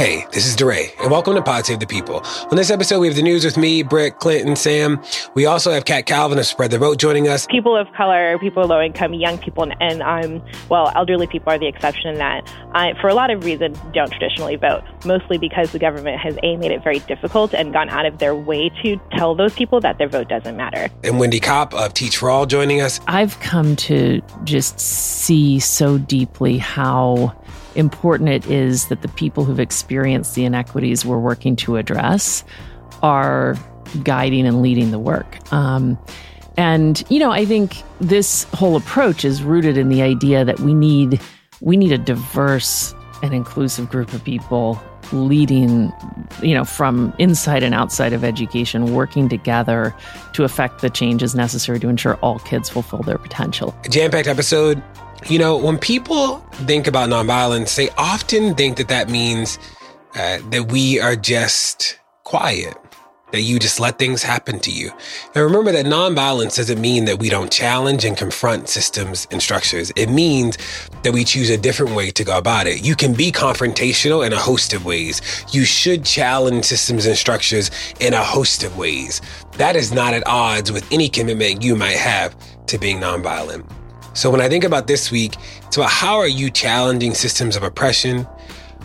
Hey, this is DeRay, and welcome to Pod Save the People. On this episode, we have the news with me, Britt, Clinton, Sam. We also have Kat Calvin of Spread the Vote joining us. People of color, people low income, young people, and um, well, elderly people are the exception in that. I, for a lot of reasons, don't traditionally vote, mostly because the government has A, made it very difficult and gone out of their way to tell those people that their vote doesn't matter. And Wendy Kopp of Teach for All joining us. I've come to just see so deeply how important it is that the people who've experienced the inequities we're working to address are guiding and leading the work. Um, and you know, I think this whole approach is rooted in the idea that we need we need a diverse and inclusive group of people leading, you know, from inside and outside of education, working together to affect the changes necessary to ensure all kids fulfill their potential. Jam packed episode. You know, when people think about nonviolence, they often think that that means uh, that we are just quiet, that you just let things happen to you. And remember that nonviolence doesn't mean that we don't challenge and confront systems and structures. It means that we choose a different way to go about it. You can be confrontational in a host of ways. You should challenge systems and structures in a host of ways. That is not at odds with any commitment you might have to being nonviolent. So when I think about this week, it's about how are you challenging systems of oppression?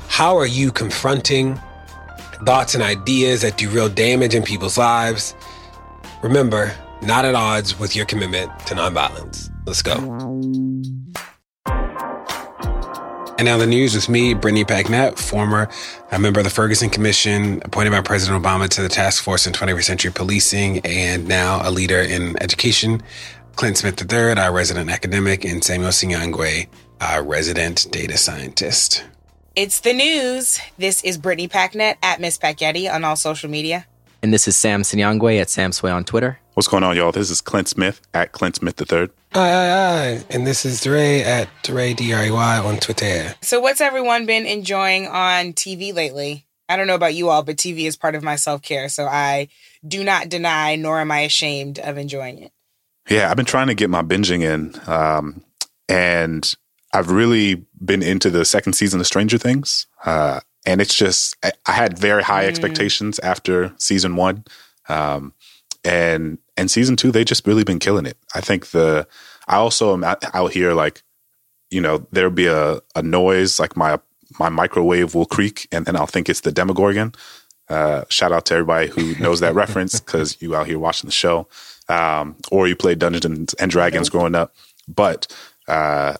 How are you confronting thoughts and ideas that do real damage in people's lives? Remember, not at odds with your commitment to nonviolence. Let's go. And now the news with me, Brittany Packnett, former uh, member of the Ferguson Commission, appointed by President Obama to the Task Force in 21st Century Policing, and now a leader in education. Clint Smith III, our resident academic, and Samuel Sinyangwe, our resident data scientist. It's the news. This is Brittany Packnett at Miss Packyetti on all social media. And this is Sam Sinyangwe at Sam Swey on Twitter. What's going on, y'all? This is Clint Smith at Clint Smith III. Aye, aye, aye. And this is DeRay at DeRay, D-R-E-Y on Twitter. So what's everyone been enjoying on TV lately? I don't know about you all, but TV is part of my self-care, so I do not deny nor am I ashamed of enjoying it. Yeah, I've been trying to get my binging in. Um, and I've really been into the second season of Stranger Things. Uh, and it's just, I, I had very high mm. expectations after season one. Um, and, and season two, they just really been killing it. I think the, I also am out, out here like, you know, there'll be a, a noise like my, my microwave will creak and then I'll think it's the Demogorgon. Uh, shout out to everybody who knows that reference because you out here watching the show um, or you played Dungeons and Dragons growing up. But uh,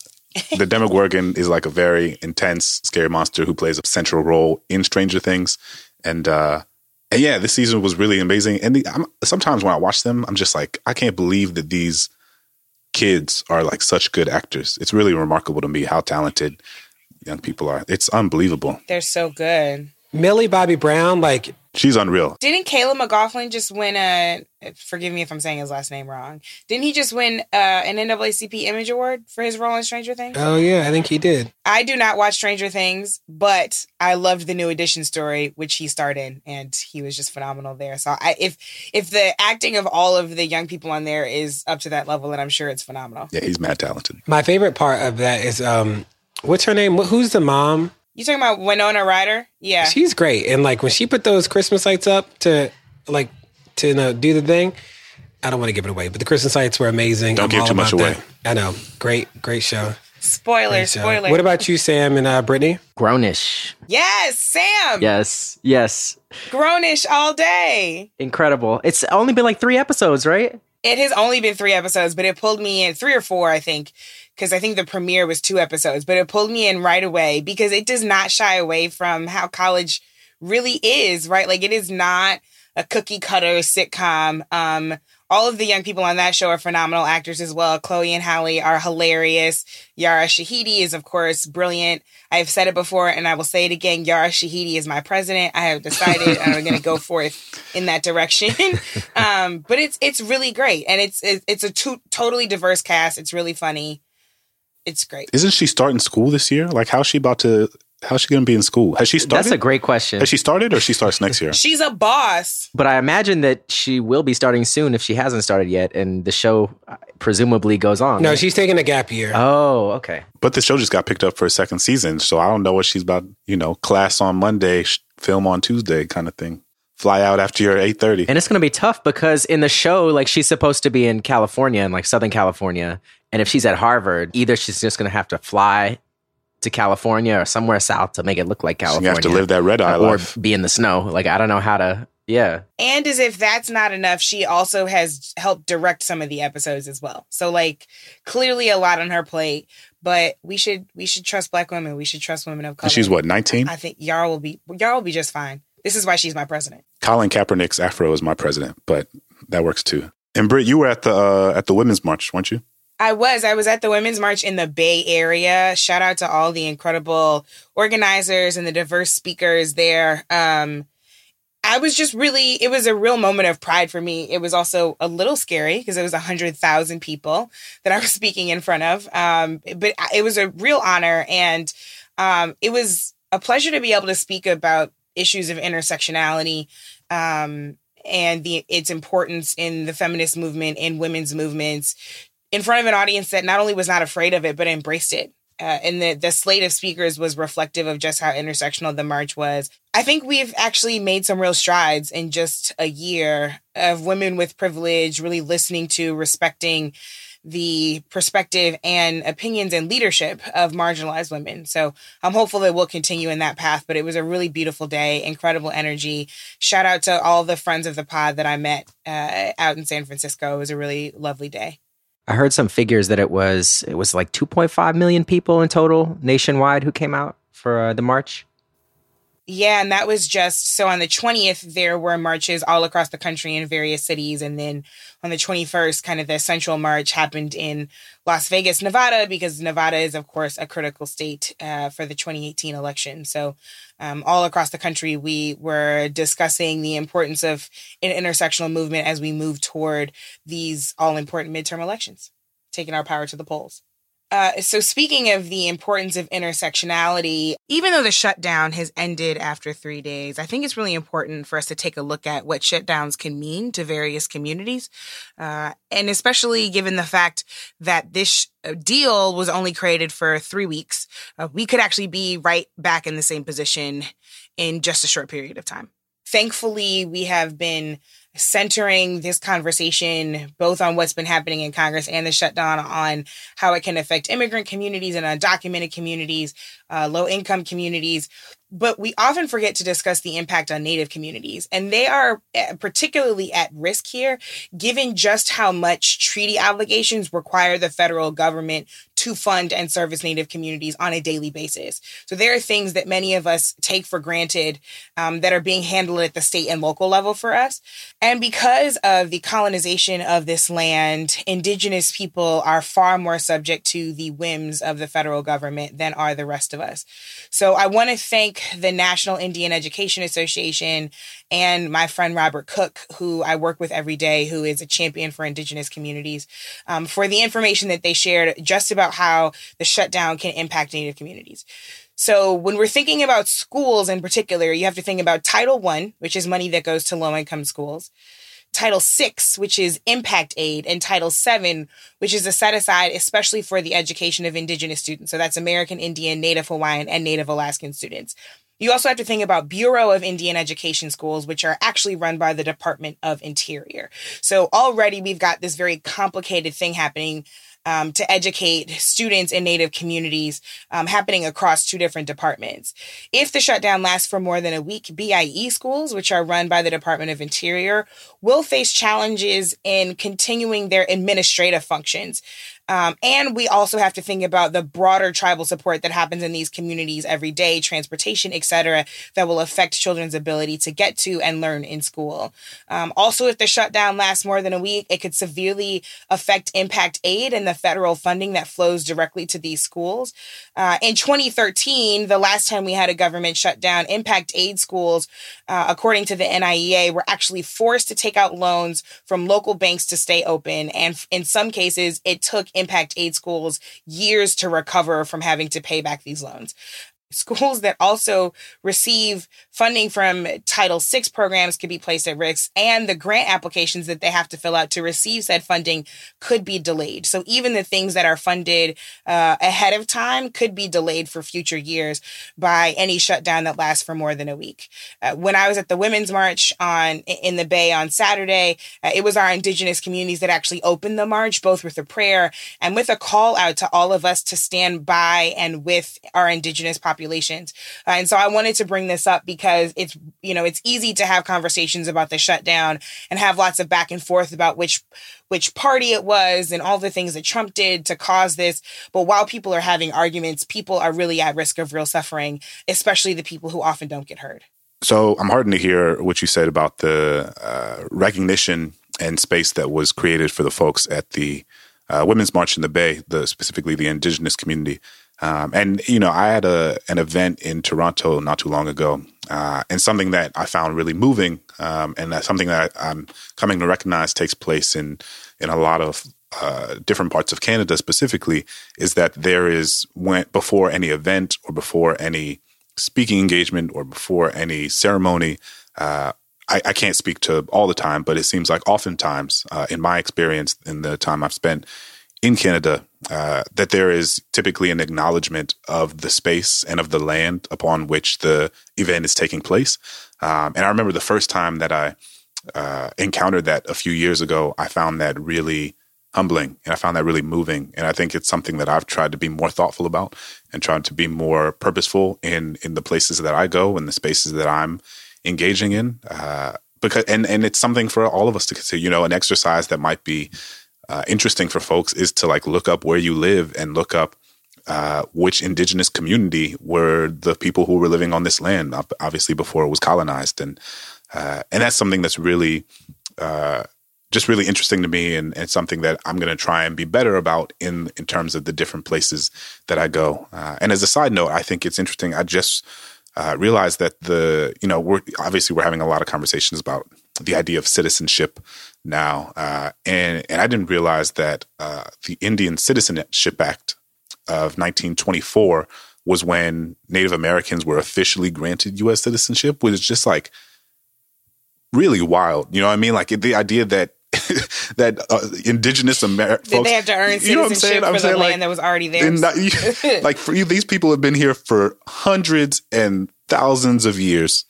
the Demogorgon is like a very intense, scary monster who plays a central role in Stranger Things. And, uh, and yeah, this season was really amazing. And the, sometimes when I watch them, I'm just like, I can't believe that these kids are like such good actors. It's really remarkable to me how talented young people are. It's unbelievable. They're so good. Millie Bobby Brown, like she's unreal. Didn't Caleb McLaughlin just win a? Forgive me if I'm saying his last name wrong. Didn't he just win uh, an NAACP Image Award for his role in Stranger Things? Oh yeah, I think he did. I do not watch Stranger Things, but I loved the New Edition story, which he starred in, and he was just phenomenal there. So I, if if the acting of all of the young people on there is up to that level, then I'm sure it's phenomenal. Yeah, he's mad talented. My favorite part of that is um, what's her name? Who's the mom? You talking about Winona Ryder? Yeah, she's great. And like when she put those Christmas lights up to like to you know, do the thing, I don't want to give it away, but the Christmas lights were amazing. Don't I'm give too much away. That. I know. Great, great show. Spoiler, spoiler. What about you, Sam and uh, Brittany? Grownish. Yes, Sam. Yes, yes. Grownish all day. Incredible. It's only been like three episodes, right? It has only been three episodes, but it pulled me in three or four, I think, because I think the premiere was two episodes, but it pulled me in right away because it does not shy away from how college really is, right? Like it is not a cookie cutter sitcom. Um, all of the young people on that show are phenomenal actors as well. Chloe and Halle are hilarious. Yara Shahidi is, of course, brilliant. I've said it before and I will say it again. Yara Shahidi is my president. I have decided I'm going to go forth in that direction. um, but it's it's really great, and it's it's, it's a to- totally diverse cast. It's really funny. It's great. Isn't she starting school this year? Like, how's she about to? How's she going to be in school? Has she started? That's a great question. Has she started, or she starts next year? She's a boss. But I imagine that she will be starting soon if she hasn't started yet, and the show uh, presumably goes on. No, right? she's taking a gap year. Oh, okay. But the show just got picked up for a second season, so I don't know what she's about. You know, class on Monday, film on Tuesday, kind of thing. Fly out after your eight thirty. And it's going to be tough because in the show, like she's supposed to be in California and like Southern California. And if she's at Harvard, either she's just going to have to fly to California or somewhere south to make it look like California. You California. have to live that red eye or life. be in the snow. Like, I don't know how to, yeah. And as if that's not enough, she also has helped direct some of the episodes as well. So like clearly a lot on her plate. But we should we should trust black women. We should trust women of color. And she's what nineteen. I think Yara will be Yara will be just fine. This is why she's my president. Colin Kaepernick's afro is my president, but that works too. And Britt, you were at the uh, at the women's march, weren't you? I was. I was at the Women's March in the Bay Area. Shout out to all the incredible organizers and the diverse speakers there. Um, I was just really, it was a real moment of pride for me. It was also a little scary because it was 100,000 people that I was speaking in front of. Um, but it was a real honor. And um, it was a pleasure to be able to speak about issues of intersectionality um, and the its importance in the feminist movement and women's movements in front of an audience that not only was not afraid of it but embraced it. Uh, and the the slate of speakers was reflective of just how intersectional the march was. I think we've actually made some real strides in just a year of women with privilege really listening to, respecting the perspective and opinions and leadership of marginalized women. So I'm hopeful that we'll continue in that path. But it was a really beautiful day, incredible energy. Shout out to all the friends of the pod that I met uh, out in San Francisco. It was a really lovely day. I heard some figures that it was it was like 2.5 million people in total nationwide who came out for uh, the march. Yeah, and that was just so on the 20th, there were marches all across the country in various cities. And then on the 21st, kind of the central march happened in Las Vegas, Nevada, because Nevada is, of course, a critical state uh, for the 2018 election. So um, all across the country, we were discussing the importance of an intersectional movement as we move toward these all important midterm elections, taking our power to the polls. Uh, so speaking of the importance of intersectionality, even though the shutdown has ended after three days, I think it's really important for us to take a look at what shutdowns can mean to various communities. Uh, and especially given the fact that this deal was only created for three weeks, uh, we could actually be right back in the same position in just a short period of time. Thankfully, we have been centering this conversation both on what's been happening in Congress and the shutdown on how it can affect immigrant communities and undocumented communities, uh, low income communities. But we often forget to discuss the impact on Native communities. And they are eh, particularly at risk here, given just how much treaty obligations require the federal government to fund and service Native communities on a daily basis. So there are things that many of us take for granted um, that are being handled at the state and local level for us. And because of the colonization of this land, Indigenous people are far more subject to the whims of the federal government than are the rest of us. So I want to thank the National Indian Education Association and my friend Robert Cook, who I work with every day, who is a champion for Indigenous communities, um, for the information that they shared just about how the shutdown can impact Native communities. So when we're thinking about schools in particular, you have to think about Title One, which is money that goes to low income schools. Title Six, which is impact aid, and Title Seven, which is a set aside especially for the education of Indigenous students. So that's American Indian, Native Hawaiian, and Native Alaskan students. You also have to think about Bureau of Indian Education schools, which are actually run by the Department of Interior. So already we've got this very complicated thing happening um, to educate students in Native communities um, happening across two different departments. If the shutdown lasts for more than a week, BIE schools, which are run by the Department of Interior, will face challenges in continuing their administrative functions Um, and we also have to think about the broader tribal support that happens in these communities every day, transportation, etc., that will affect children's ability to get to and learn in school. Um, also, if the shutdown lasts more than a week, it could severely affect impact aid and the federal funding that flows directly to these schools. Uh, in 2013, the last time we had a government shutdown, impact aid schools, uh, according to the NIEA, were actually forced to take out loans from local banks to stay open. And in some cases, it took impact aid schools years to recover from having to pay back these loans schools that also receive funding from Title VI programs could be placed at risk, and the grant applications that they have to fill out to receive said funding could be delayed. So even the things that are funded uh, ahead of time could be delayed for future years by any shutdown that lasts for more than a week. Uh, when I was at the Women's March on in the Bay on Saturday, uh, it was our Indigenous communities that actually opened the march, both with a prayer and with a call out to all of us to stand by and with our Indigenous population populations. Uh, and so I wanted to bring this up because it's, you know, it's easy to have conversations about the shutdown and have lots of back and forth about which, which party it was and all the things that Trump did to cause this. But while people are having arguments, people are really at risk of real suffering, especially the people who often don't get heard. So I'm heartened to hear what you said about the uh, recognition and space that was created for the folks at the uh, Women's March in the Bay, the specifically the indigenous community. Um, and you know, I had a an event in Toronto not too long ago, uh, and something that I found really moving, um, and something that I'm coming to recognize takes place in in a lot of uh, different parts of Canada specifically, is that there is when before any event or before any speaking engagement or before any ceremony. Uh, I, I, can't speak to all the time, but it seems like oftentimes, uh, in my experience, in the time I've spent in Canada uh, that there is typically an acknowledgement of the space and of the land upon which the event is taking place. Um, and I remember the first time that I uh, encountered that a few years ago, I found that really humbling and I found that really moving. And I think it's something that I've tried to be more thoughtful about and tried to be more purposeful in in the places that I go and the spaces that I'm engaging in. Uh, because and and it's something for all of us to consider. You know, an exercise that might be uh, interesting for folks is to like look up where you live and look up uh, which indigenous community were the people who were living on this land, obviously before it was colonized, and uh, and that's something that's really uh, just really interesting to me, and, and something that I'm going to try and be better about in in terms of the different places that I go. Uh, and as a side note, I think it's interesting. I just uh, realized that the you know we're obviously we're having a lot of conversations about the idea of citizenship now. Uh, and, and I didn't realize that uh, the Indian Citizenship Act of 1924 was when Native Americans were officially granted U.S. citizenship, which is just like really wild. You know what I mean? Like the idea that that uh, indigenous American folks, they have to earn citizenship you know what I'm saying? for I'm the saying, land like, that was already there. Not, like for you, these people have been here for hundreds and thousands of years,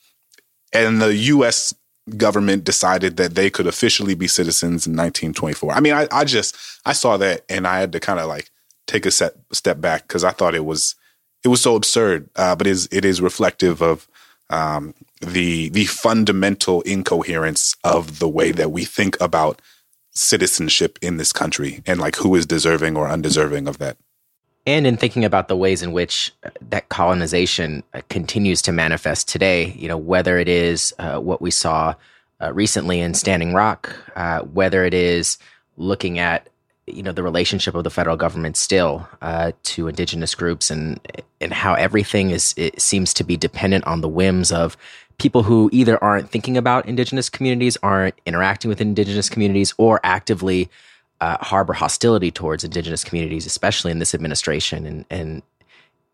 and the U.S government decided that they could officially be citizens in 1924. I mean, I, I just I saw that and I had to kind of like take a set, step back because I thought it was it was so absurd, uh, but is it is reflective of um, the the fundamental incoherence of the way that we think about citizenship in this country and like who is deserving or undeserving of that and in thinking about the ways in which uh, that colonization uh, continues to manifest today, you know, whether it is uh, what we saw uh, recently in Standing Rock, uh, whether it is looking at you know the relationship of the federal government still uh, to indigenous groups and and how everything is it seems to be dependent on the whims of people who either aren't thinking about indigenous communities, aren't interacting with indigenous communities, or actively uh, harbor hostility towards indigenous communities, especially in this administration, and and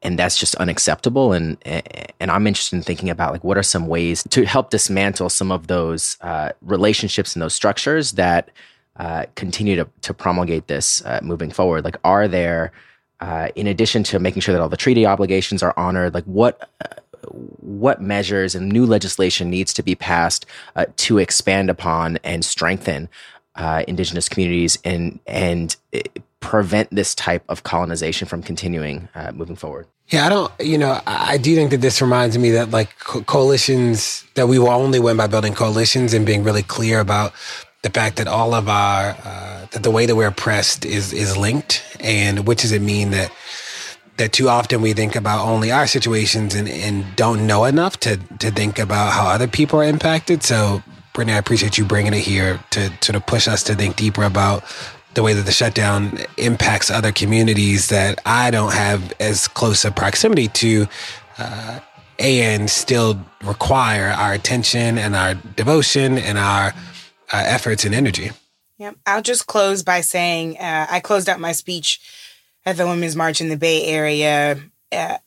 and that's just unacceptable. And and I'm interested in thinking about like what are some ways to help dismantle some of those uh, relationships and those structures that uh, continue to to promulgate this uh, moving forward. Like, are there uh, in addition to making sure that all the treaty obligations are honored, like what uh, what measures and new legislation needs to be passed uh, to expand upon and strengthen uh, indigenous communities and and prevent this type of colonization from continuing uh, moving forward. Yeah, I don't. You know, I do think that this reminds me that like co- coalitions that we will only win by building coalitions and being really clear about the fact that all of our uh, that the way that we're oppressed is is linked, and which does it mean that that too often we think about only our situations and, and don't know enough to to think about how other people are impacted. So, Brittany, I appreciate you bringing it here to sort of push us to think deeper about the way that the shutdown impacts other communities that I don't have as close a proximity to. Uh, and still require our attention and our devotion and our uh, efforts and energy. Yep. I'll just close by saying uh, I closed out my speech at the Women's March in the Bay Area uh,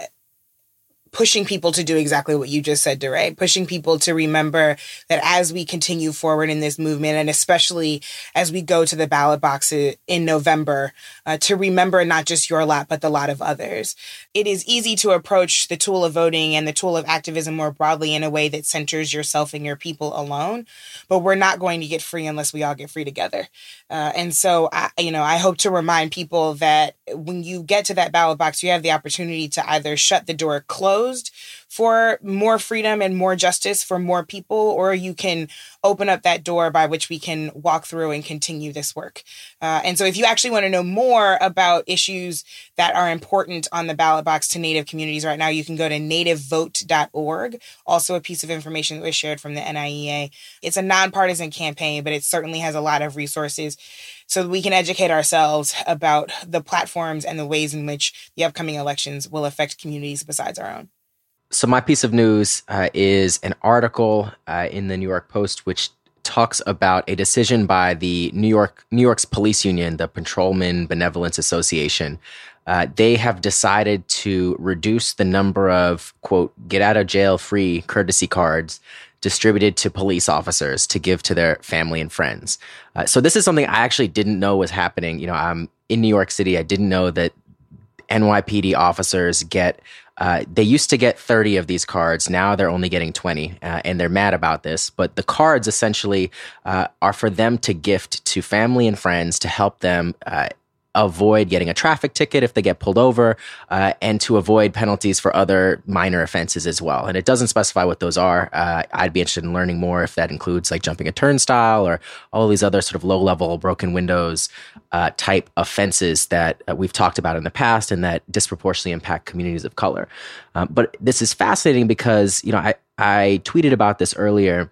pushing people to do exactly what you just said, DeRay, pushing people to remember that as we continue forward in this movement, and especially as we go to the ballot box in November, uh, to remember not just your lot, but the lot of others. It is easy to approach the tool of voting and the tool of activism more broadly in a way that centers yourself and your people alone, but we're not going to get free unless we all get free together. Uh, and so, I, you know, I hope to remind people that when you get to that ballot box, you have the opportunity to either shut the door closed for more freedom and more justice for more people, or you can open up that door by which we can walk through and continue this work. Uh, and so, if you actually want to know more about issues that are important on the ballot box to Native communities right now, you can go to nativevote.org. Also, a piece of information that was shared from the NIEA. It's a nonpartisan campaign, but it certainly has a lot of resources so that we can educate ourselves about the platforms and the ways in which the upcoming elections will affect communities besides our own. So, my piece of news uh, is an article uh, in the New York Post which talks about a decision by the New York New York's police union, the Patrolmen Benevolence Association. Uh, they have decided to reduce the number of quote get out of jail free courtesy cards distributed to police officers to give to their family and friends. Uh, so this is something I actually didn't know was happening. You know, I'm in New York City. I didn't know that NYPD officers get. Uh, they used to get 30 of these cards. Now they're only getting 20, uh, and they're mad about this. But the cards essentially uh, are for them to gift to family and friends to help them uh, avoid getting a traffic ticket if they get pulled over, uh, and to avoid penalties for other minor offenses as well. And it doesn't specify what those are. Uh, I'd be interested in learning more if that includes like jumping a turnstile or all these other sort of low level broken windows uh, type offenses that uh, we've talked about in the past and that disproportionately impact communities of color. Um, but this is fascinating because you know I I tweeted about this earlier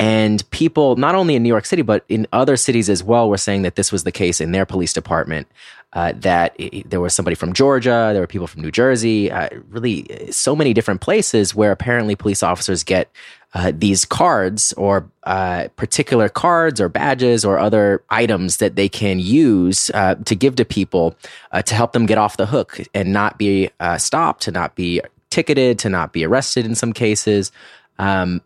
and people, not only in New York City, but in other cities as well, were saying that this was the case in their police department. Uh, that it, there was somebody from Georgia, there were people from New Jersey, uh, really so many different places where apparently police officers get uh, these cards or uh, particular cards or badges or other items that they can use uh, to give to people uh, to help them get off the hook and not be stopped, to not be ticketed, to not be arrested in some cases. Um,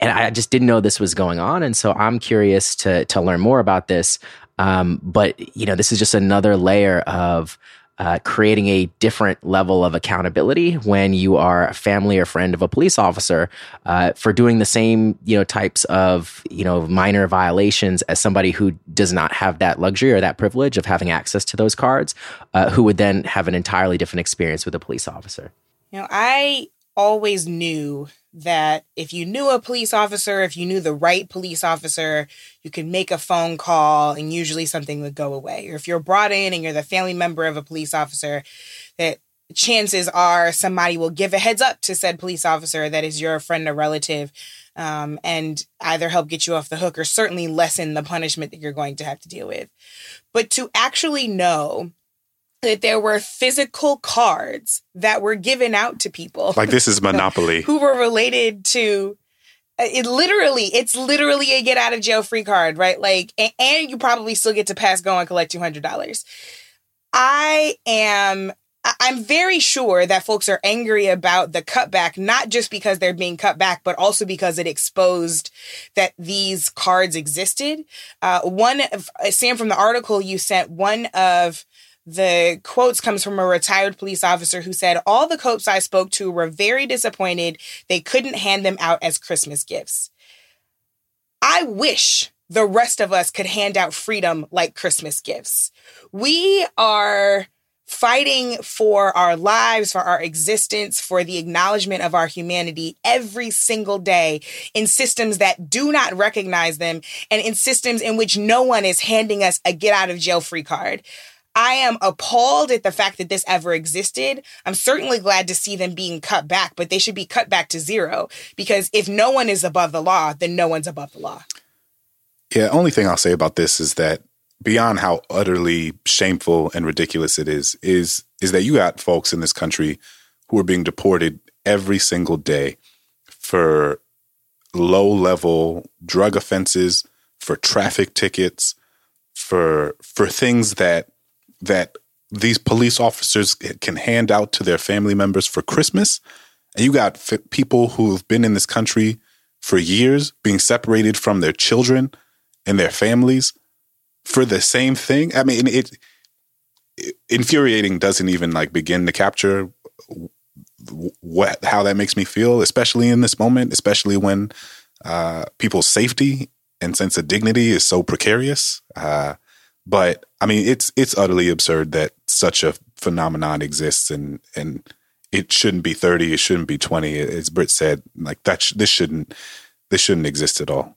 and I just didn't know this was going on, and so I'm curious to to learn more about this. Um, but you know, this is just another layer of uh, creating a different level of accountability when you are a family or friend of a police officer uh, for doing the same you know types of you know minor violations as somebody who does not have that luxury or that privilege of having access to those cards, uh, who would then have an entirely different experience with a police officer. You know, I always knew that if you knew a police officer, if you knew the right police officer, you could make a phone call and usually something would go away. Or if you're brought in and you're the family member of a police officer, that chances are somebody will give a heads up to said police officer that is your friend or relative um, and either help get you off the hook or certainly lessen the punishment that you're going to have to deal with. But to actually know that there were physical cards that were given out to people. Like this is Monopoly. who were related to uh, it literally, it's literally a get out of jail free card, right? Like, and, and you probably still get to pass go and collect $200. I am I'm very sure that folks are angry about the cutback, not just because they're being cut back, but also because it exposed that these cards existed. Uh, one, Sam, from the article you sent, one of the quotes comes from a retired police officer who said all the cops I spoke to were very disappointed they couldn't hand them out as Christmas gifts. I wish the rest of us could hand out freedom like Christmas gifts. We are fighting for our lives, for our existence, for the acknowledgement of our humanity every single day in systems that do not recognize them and in systems in which no one is handing us a get out of jail free card. I am appalled at the fact that this ever existed. I'm certainly glad to see them being cut back, but they should be cut back to zero because if no one is above the law, then no one's above the law. Yeah, only thing I'll say about this is that beyond how utterly shameful and ridiculous it is, is is that you got folks in this country who are being deported every single day for low level drug offenses, for traffic tickets, for for things that that these police officers can hand out to their family members for Christmas. And you got f- people who have been in this country for years being separated from their children and their families for the same thing. I mean, it, it infuriating doesn't even like begin to capture what how that makes me feel, especially in this moment, especially when uh, people's safety and sense of dignity is so precarious. Uh, but I mean, it's it's utterly absurd that such a phenomenon exists, and and it shouldn't be thirty, it shouldn't be twenty. As Britt said, like that, sh- this shouldn't this shouldn't exist at all.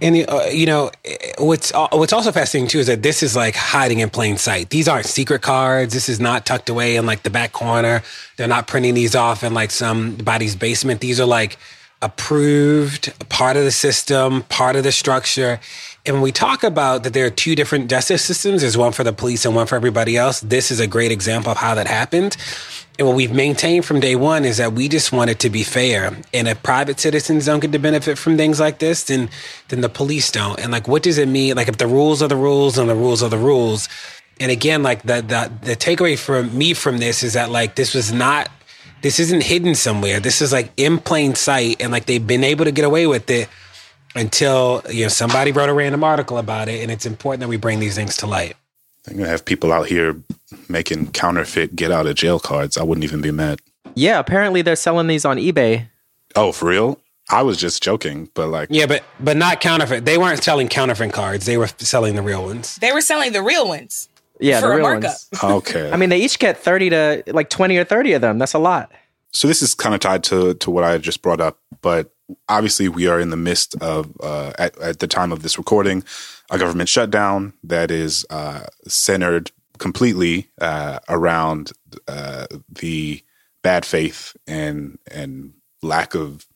And uh, you know what's uh, what's also fascinating too is that this is like hiding in plain sight. These aren't secret cards. This is not tucked away in like the back corner. They're not printing these off in like somebody's basement. These are like approved, part of the system, part of the structure. And when we talk about that there are two different justice systems, there's one for the police and one for everybody else. This is a great example of how that happened. And what we've maintained from day one is that we just want it to be fair. And if private citizens don't get to benefit from things like this, then then the police don't. And like what does it mean? Like if the rules are the rules and the rules are the rules. And again, like the the the takeaway for me from this is that like this was not this isn't hidden somewhere. This is like in plain sight and like they've been able to get away with it until you know somebody wrote a random article about it, and it's important that we bring these things to light. i'm gonna have people out here making counterfeit get out of jail cards. I wouldn't even be mad. Yeah, apparently they're selling these on eBay. Oh, for real? I was just joking, but like Yeah, but but not counterfeit. They weren't selling counterfeit cards. They were selling the real ones. They were selling the real ones. Yeah, for the a real markup. ones. okay. I mean, they each get 30 to like 20 or 30 of them. That's a lot. so this is kind of tied to to what I just brought up, but obviously we are in the midst of uh, at, at the time of this recording a government shutdown that is uh, centered completely uh, around uh, the bad faith and and lack of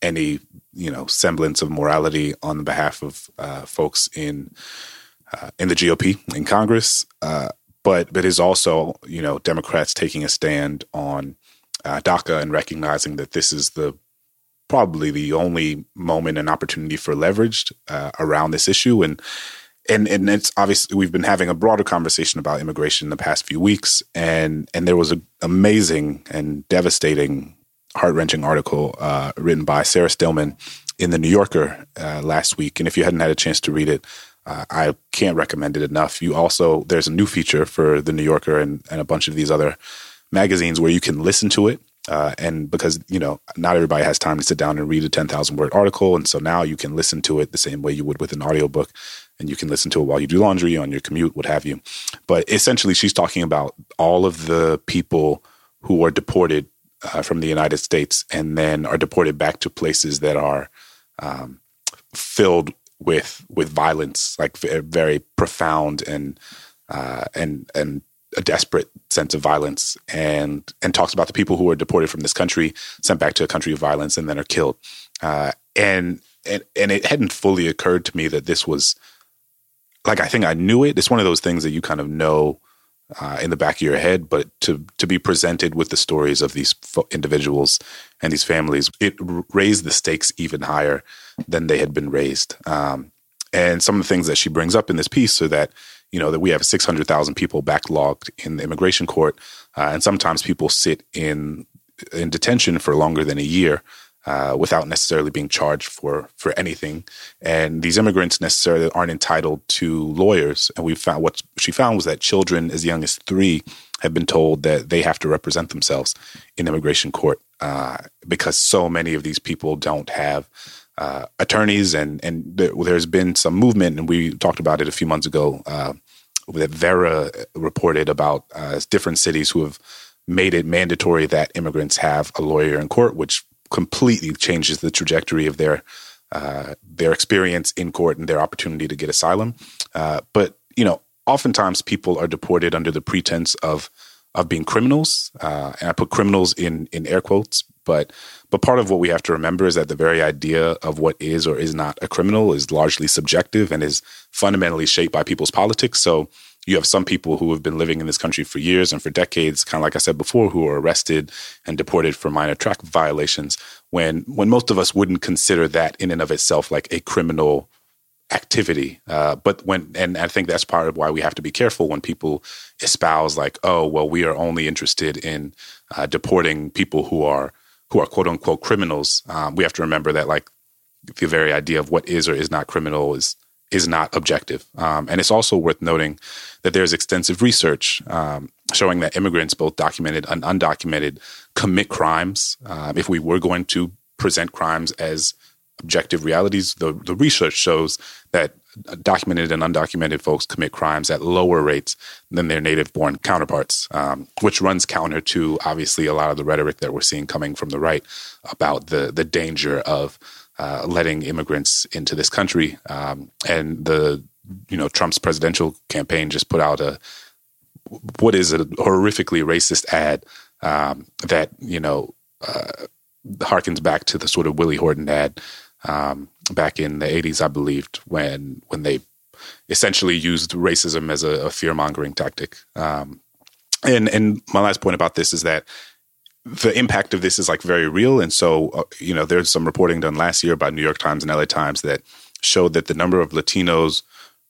any you know semblance of morality on the behalf of uh, folks in uh, in the GOP in Congress, but but is also you know Democrats taking a stand on DACA and recognizing that this is the probably the only moment and opportunity for leverage uh, around this issue. And and and it's obviously we've been having a broader conversation about immigration in the past few weeks. And and there was an amazing and devastating heart-wrenching article uh, written by Sarah Stillman in the New Yorker uh, last week. And if you hadn't had a chance to read it uh, I can't recommend it enough. You also there's a new feature for the New Yorker and, and a bunch of these other magazines where you can listen to it uh, and because you know not everybody has time to sit down and read a 10,000 word article. And so now you can listen to it the same way you would with an audiobook. And you can listen to it while you do laundry on your commute what have you. But essentially she's talking about all of the people who are deported uh, from the United States and then are deported back to places that are um, filled with with violence like very profound and uh, and and a desperate sense of violence and and talks about the people who are deported from this country sent back to a country of violence and then are killed. Uh, and and and it hadn't fully occurred to me that this was like I think I knew it. It's one of those things that you kind of know uh, in the back of your head but to to be presented with the stories of these fo- individuals and these families it r- raised the stakes even higher than they had been raised. Um, and some of the things that she brings up in this piece are that you know that we have 600,000 people backlogged in the immigration court uh, and sometimes people sit in in detention for longer than a year uh, without necessarily being charged for for anything. And these immigrants necessarily aren't entitled to lawyers. And we found what she found was that children as young as 3 have been told that they have to represent themselves in immigration court uh, because so many of these people don't have uh, attorneys and and there, there's been some movement and we talked about it a few months ago uh, that Vera reported about uh, different cities who have made it mandatory that immigrants have a lawyer in court, which completely changes the trajectory of their uh, their experience in court and their opportunity to get asylum. Uh, but you know, oftentimes people are deported under the pretense of of being criminals, uh, and I put criminals in in air quotes. But but part of what we have to remember is that the very idea of what is or is not a criminal is largely subjective and is fundamentally shaped by people's politics. So you have some people who have been living in this country for years and for decades, kind of like I said before, who are arrested and deported for minor traffic violations. When when most of us wouldn't consider that in and of itself like a criminal activity. Uh, but when and I think that's part of why we have to be careful when people espouse like, oh, well, we are only interested in uh, deporting people who are who are quote unquote criminals. Um, we have to remember that like the very idea of what is or is not criminal is is not objective. Um, and it's also worth noting that there's extensive research um, showing that immigrants, both documented and undocumented, commit crimes. Uh, if we were going to present crimes as objective realities, the, the research shows that documented and undocumented folks commit crimes at lower rates than their native born counterparts, um, which runs counter to obviously a lot of the rhetoric that we're seeing coming from the right about the, the danger of uh, letting immigrants into this country. Um, and the you know Trump's presidential campaign just put out a what is a horrifically racist ad um, that you know uh, harkens back to the sort of Willie Horton ad um, back in the '80s, I believed, when when they essentially used racism as a, a fear mongering tactic. Um, and and my last point about this is that the impact of this is like very real. And so, uh, you know, there's some reporting done last year by New York Times and LA Times that showed that the number of Latinos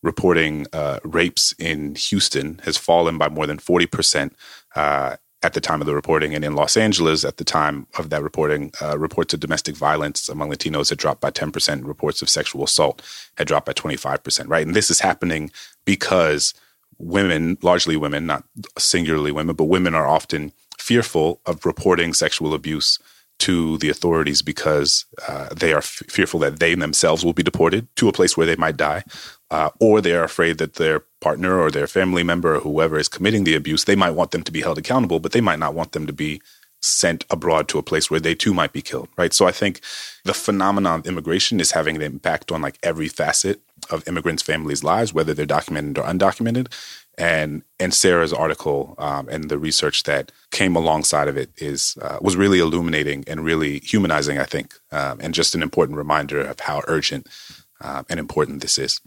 reporting uh, rapes in Houston has fallen by more than 40% uh, at the time of the reporting. And in Los Angeles, at the time of that reporting, uh, reports of domestic violence among Latinos had dropped by 10%. Reports of sexual assault had dropped by 25%, right? And this is happening because women, largely women, not singularly women, but women are often fearful of reporting sexual abuse to the authorities because uh, they are f- fearful that they themselves will be deported to a place where they might die, uh, or they are afraid that their partner or their family member or whoever is committing the abuse, they might want them to be held accountable, but they might not want them to be sent abroad to a place where they too might be killed, right? So I think the phenomenon of immigration is having an impact on like every facet of immigrants' families' lives, whether they're documented or undocumented and and Sarah's article um, and the research that came alongside of it is uh, was really illuminating and really humanizing, I think, um, and just an important reminder of how urgent uh, and important this is.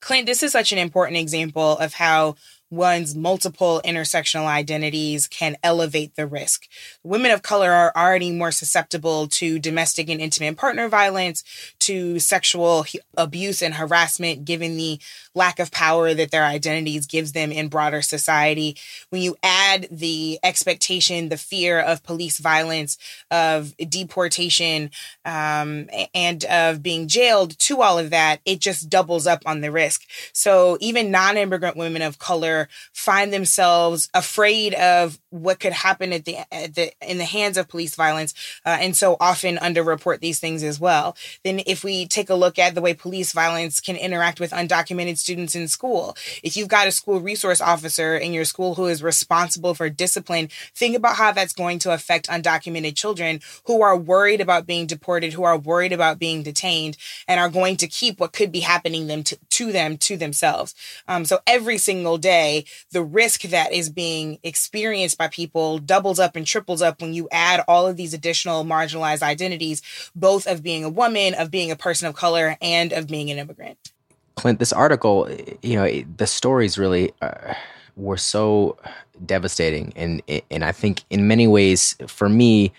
Clint, this is such an important example of how one's multiple intersectional identities can elevate the risk. Women of color are already more susceptible to domestic and intimate partner violence, to sexual abuse and harassment, given the lack of power that their identities gives them in broader society. When you add the expectation, the fear of police violence, of deportation, um, and of being jailed to all of that, it just doubles up on the risk. So even non-immigrant women of color find themselves afraid of what could happen at the, at the in the hands of police violence, uh, and so often underreport these things as well. Then, if we take a look at the way police violence can interact with undocumented students in school, if you've got a school resource officer in your school who is responsible for discipline, think about how that's going to affect undocumented children who are worried about being deported, who are worried about being detained, and are going to keep what could be happening them to, to them to themselves. Um, so every single day, the risk that is being experienced by people doubles up and triples up when you add all of these additional marginalized identities, both of being a woman, of being a person of color, and of being an immigrant. Clint, this article, you know, the stories really uh, were so devastating, and and I think in many ways, for me,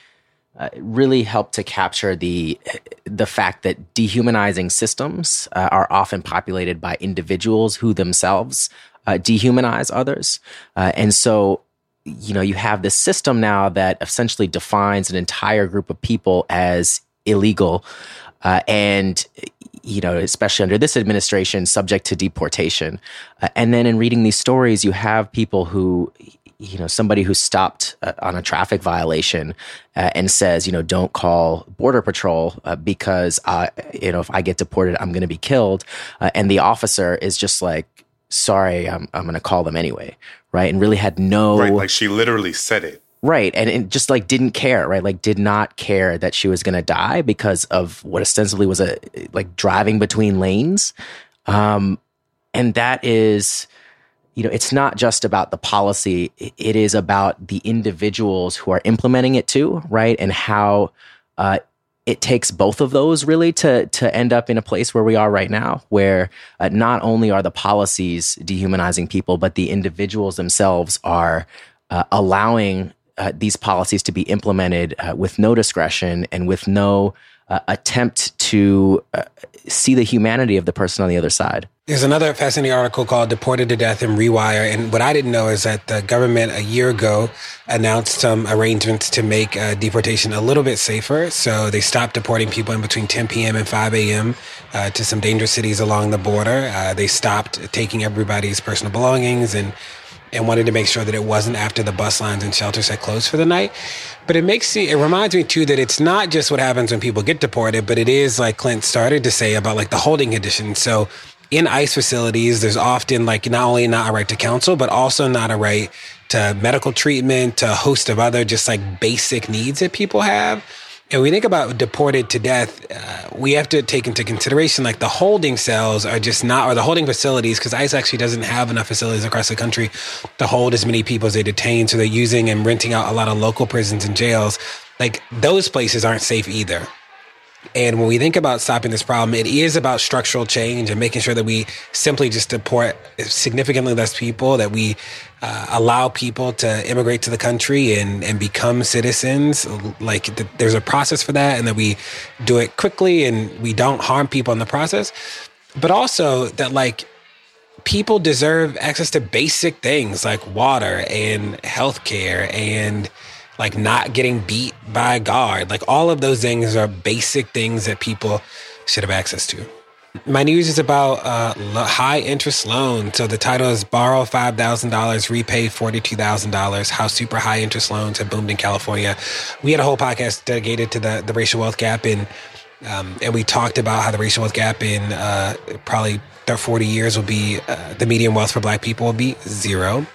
uh, really help to capture the the fact that dehumanizing systems uh, are often populated by individuals who themselves uh, dehumanize others, uh, and so you know you have this system now that essentially defines an entire group of people as illegal, uh, and you know especially under this administration subject to deportation. Uh, and then in reading these stories, you have people who you know somebody who stopped uh, on a traffic violation uh, and says you know don't call border patrol uh, because uh, you know if i get deported i'm going to be killed uh, and the officer is just like sorry, I'm, I'm going to call them anyway. Right. And really had no. Right. Like she literally said it. Right. And, and just like didn't care, right? Like did not care that she was going to die because of what ostensibly was a like driving between lanes. Um, and that is, you know, it's not just about the policy, it is about the individuals who are implementing it too, right? And how uh, it takes both of those really to to end up in a place where we are right now, where uh, not only are the policies dehumanizing people, but the individuals themselves are uh, allowing uh, these policies to be implemented uh, with no discretion and with no uh, attempt to uh, see the humanity of the person on the other side. There's another fascinating article called Deported to Death in Rewire. And what I didn't know is that the government a year ago announced some arrangements to make uh, deportation a little bit safer. So they stopped deporting people in between 10 p.m. and 5 a.m. Uh, to some dangerous cities along the border. Uh, they stopped taking everybody's personal belongings and and wanted to make sure that it wasn't after the bus lines and shelters had closed for the night. But it makes me, it reminds me too that it's not just what happens when people get deported, but it is like Clint started to say about like the holding conditions. So in ICE facilities, there's often like not only not a right to counsel, but also not a right to medical treatment, to a host of other just like basic needs that people have. And we think about deported to death, uh, we have to take into consideration like the holding cells are just not, or the holding facilities, because ICE actually doesn't have enough facilities across the country to hold as many people as they detain. So they're using and renting out a lot of local prisons and jails. Like those places aren't safe either. And when we think about stopping this problem, it is about structural change and making sure that we simply just deport significantly less people, that we uh, allow people to immigrate to the country and, and become citizens. Like th- there's a process for that, and that we do it quickly and we don't harm people in the process. But also that, like, people deserve access to basic things like water and healthcare and like not getting beat by a guard. Like all of those things are basic things that people should have access to. My news is about uh, high interest loans. So the title is Borrow $5,000, Repay $42,000, How Super High Interest Loans Have Boomed in California. We had a whole podcast dedicated to the, the racial wealth gap in um, and we talked about how the racial wealth gap in uh, probably 40 years will be uh, the median wealth for black people will be zero.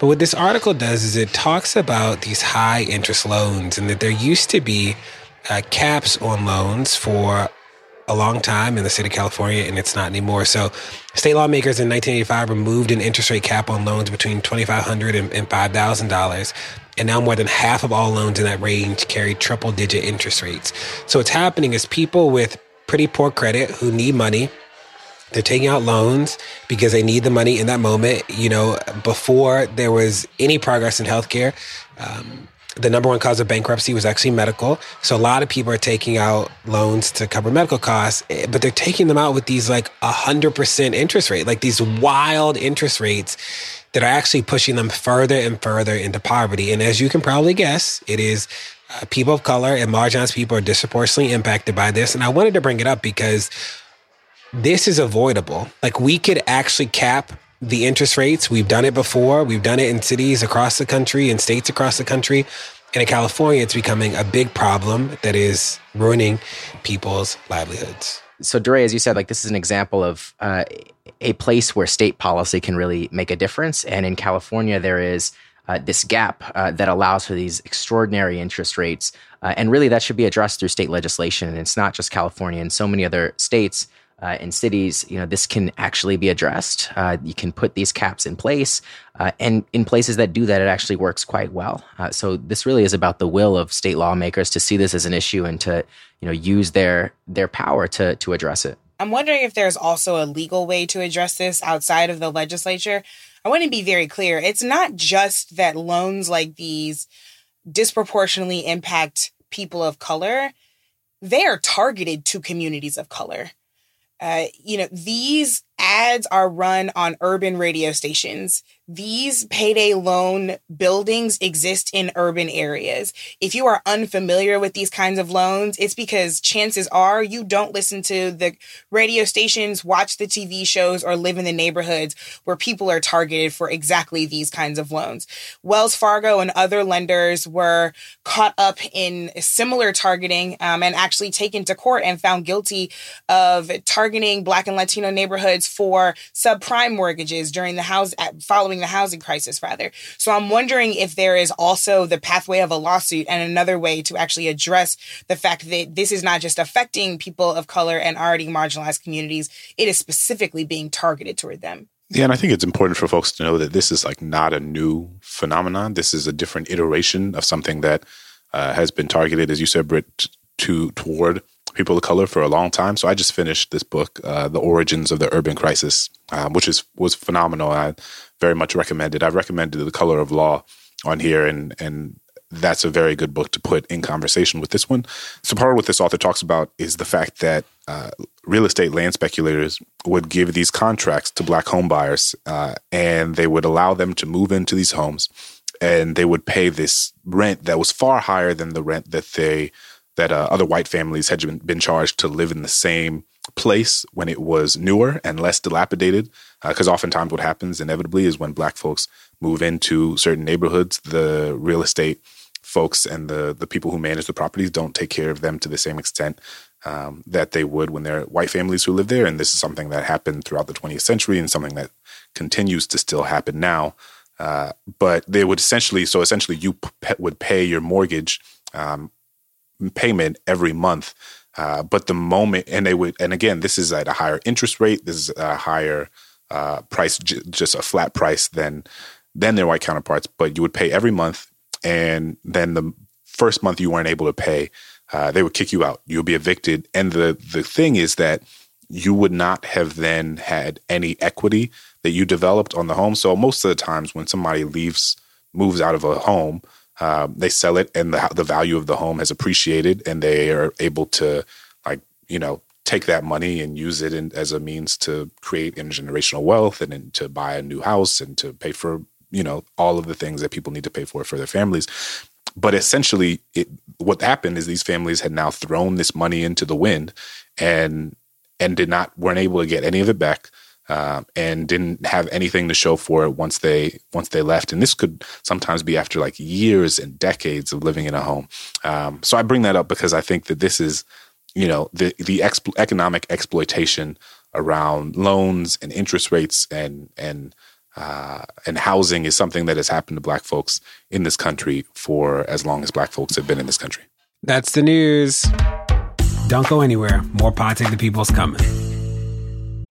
But what this article does is it talks about these high interest loans and that there used to be uh, caps on loans for a long time in the state of California, and it's not anymore. So, state lawmakers in 1985 removed an interest rate cap on loans between 2,500 and, and $5,000. And now more than half of all loans in that range carry triple digit interest rates. So, what's happening is people with pretty poor credit who need money they're taking out loans because they need the money in that moment. You know, before there was any progress in healthcare, um, the number one cause of bankruptcy was actually medical. So a lot of people are taking out loans to cover medical costs, eh, but they're taking them out with these like a hundred percent interest rate, like these wild interest rates that are actually pushing them further and further into poverty. And as you can probably guess, it is uh, people of color and marginalized people are disproportionately impacted by this. And I wanted to bring it up because this is avoidable. Like we could actually cap the interest rates. We've done it before. We've done it in cities across the country and states across the country. And in California, it's becoming a big problem that is ruining people's livelihoods. So, Dre, as you said, like this is an example of uh, a place where state policy can really make a difference. And in California, there is uh, this gap uh, that allows for these extraordinary interest rates. Uh, and really, that should be addressed through state legislation. And it's not just California, and so many other states uh, in cities, you know, this can actually be addressed. Uh, you can put these caps in place, uh, and in places that do that, it actually works quite well. Uh, so this really is about the will of state lawmakers to see this as an issue and to, you know, use their their power to to address it. I'm wondering if there's also a legal way to address this outside of the legislature. I want to be very clear. It's not just that loans like these disproportionately impact people of color. They are targeted to communities of color. Uh, you know, these ads are run on urban radio stations. these payday loan buildings exist in urban areas. If you are unfamiliar with these kinds of loans, it's because chances are you don't listen to the radio stations, watch the TV shows, or live in the neighborhoods where people are targeted for exactly these kinds of loans. Wells Fargo and other lenders were caught up in similar targeting um, and actually taken to court and found guilty of targeting Black and Latino neighborhoods for subprime mortgages during the house following the housing crisis, rather. So I'm wondering if there is also the pathway of a lawsuit and another way to actually address the fact that this is not just affecting people of color and already marginalized communities, it is specifically being targeted toward them. Yeah, and I think it's important for folks to know that this is like not a new phenomenon. This is a different iteration of something that uh, has been targeted, as you said, Britt, to toward people of color for a long time. So I just finished this book, uh, "The Origins of the Urban Crisis," um, which is was phenomenal. I very much recommend it. I've recommended "The Color of Law" on here, and and that's a very good book to put in conversation with this one. So part of what this author talks about is the fact that uh, real estate land speculators would give these contracts to black home buyers, uh, and they would allow them to move into these homes, and they would pay this rent that was far higher than the rent that they that uh, other white families had been, charged to live in the same place when it was newer and less dilapidated. Because uh, oftentimes, what happens inevitably is when black folks move into certain neighborhoods, the real estate folks and the the people who manage the properties don't take care of them to the same extent um, that they would when they're white families who live there. And this is something that happened throughout the 20th century and something that continues to still happen now. Uh, but they would essentially, so essentially, you p- would pay your mortgage um, payment every month. Uh, but the moment, and they would, and again, this is at a higher interest rate. This is a higher uh, price, j- just a flat price than than their white counterparts. But you would pay every month, and then the first month you weren't able to pay, uh, they would kick you out. You'll be evicted. And the the thing is that you would not have then had any equity that you developed on the home. So most of the times when somebody leaves, moves out of a home, um, they sell it and the, the value of the home has appreciated and they are able to like you know take that money and use it in, as a means to create intergenerational wealth and, and to buy a new house and to pay for you know all of the things that people need to pay for for their families. But essentially it, what happened is these families had now thrown this money into the wind and and did not weren't able to get any of it back um, and didn't have anything to show for it once they once they left. And this could sometimes be after like years and decades of living in a home. Um, so I bring that up because I think that this is, you know, the the exp- economic exploitation around loans and interest rates and and uh, and housing is something that has happened to Black folks in this country for as long as Black folks have been in this country. That's the news. Don't go anywhere. More Pod Save the People's coming.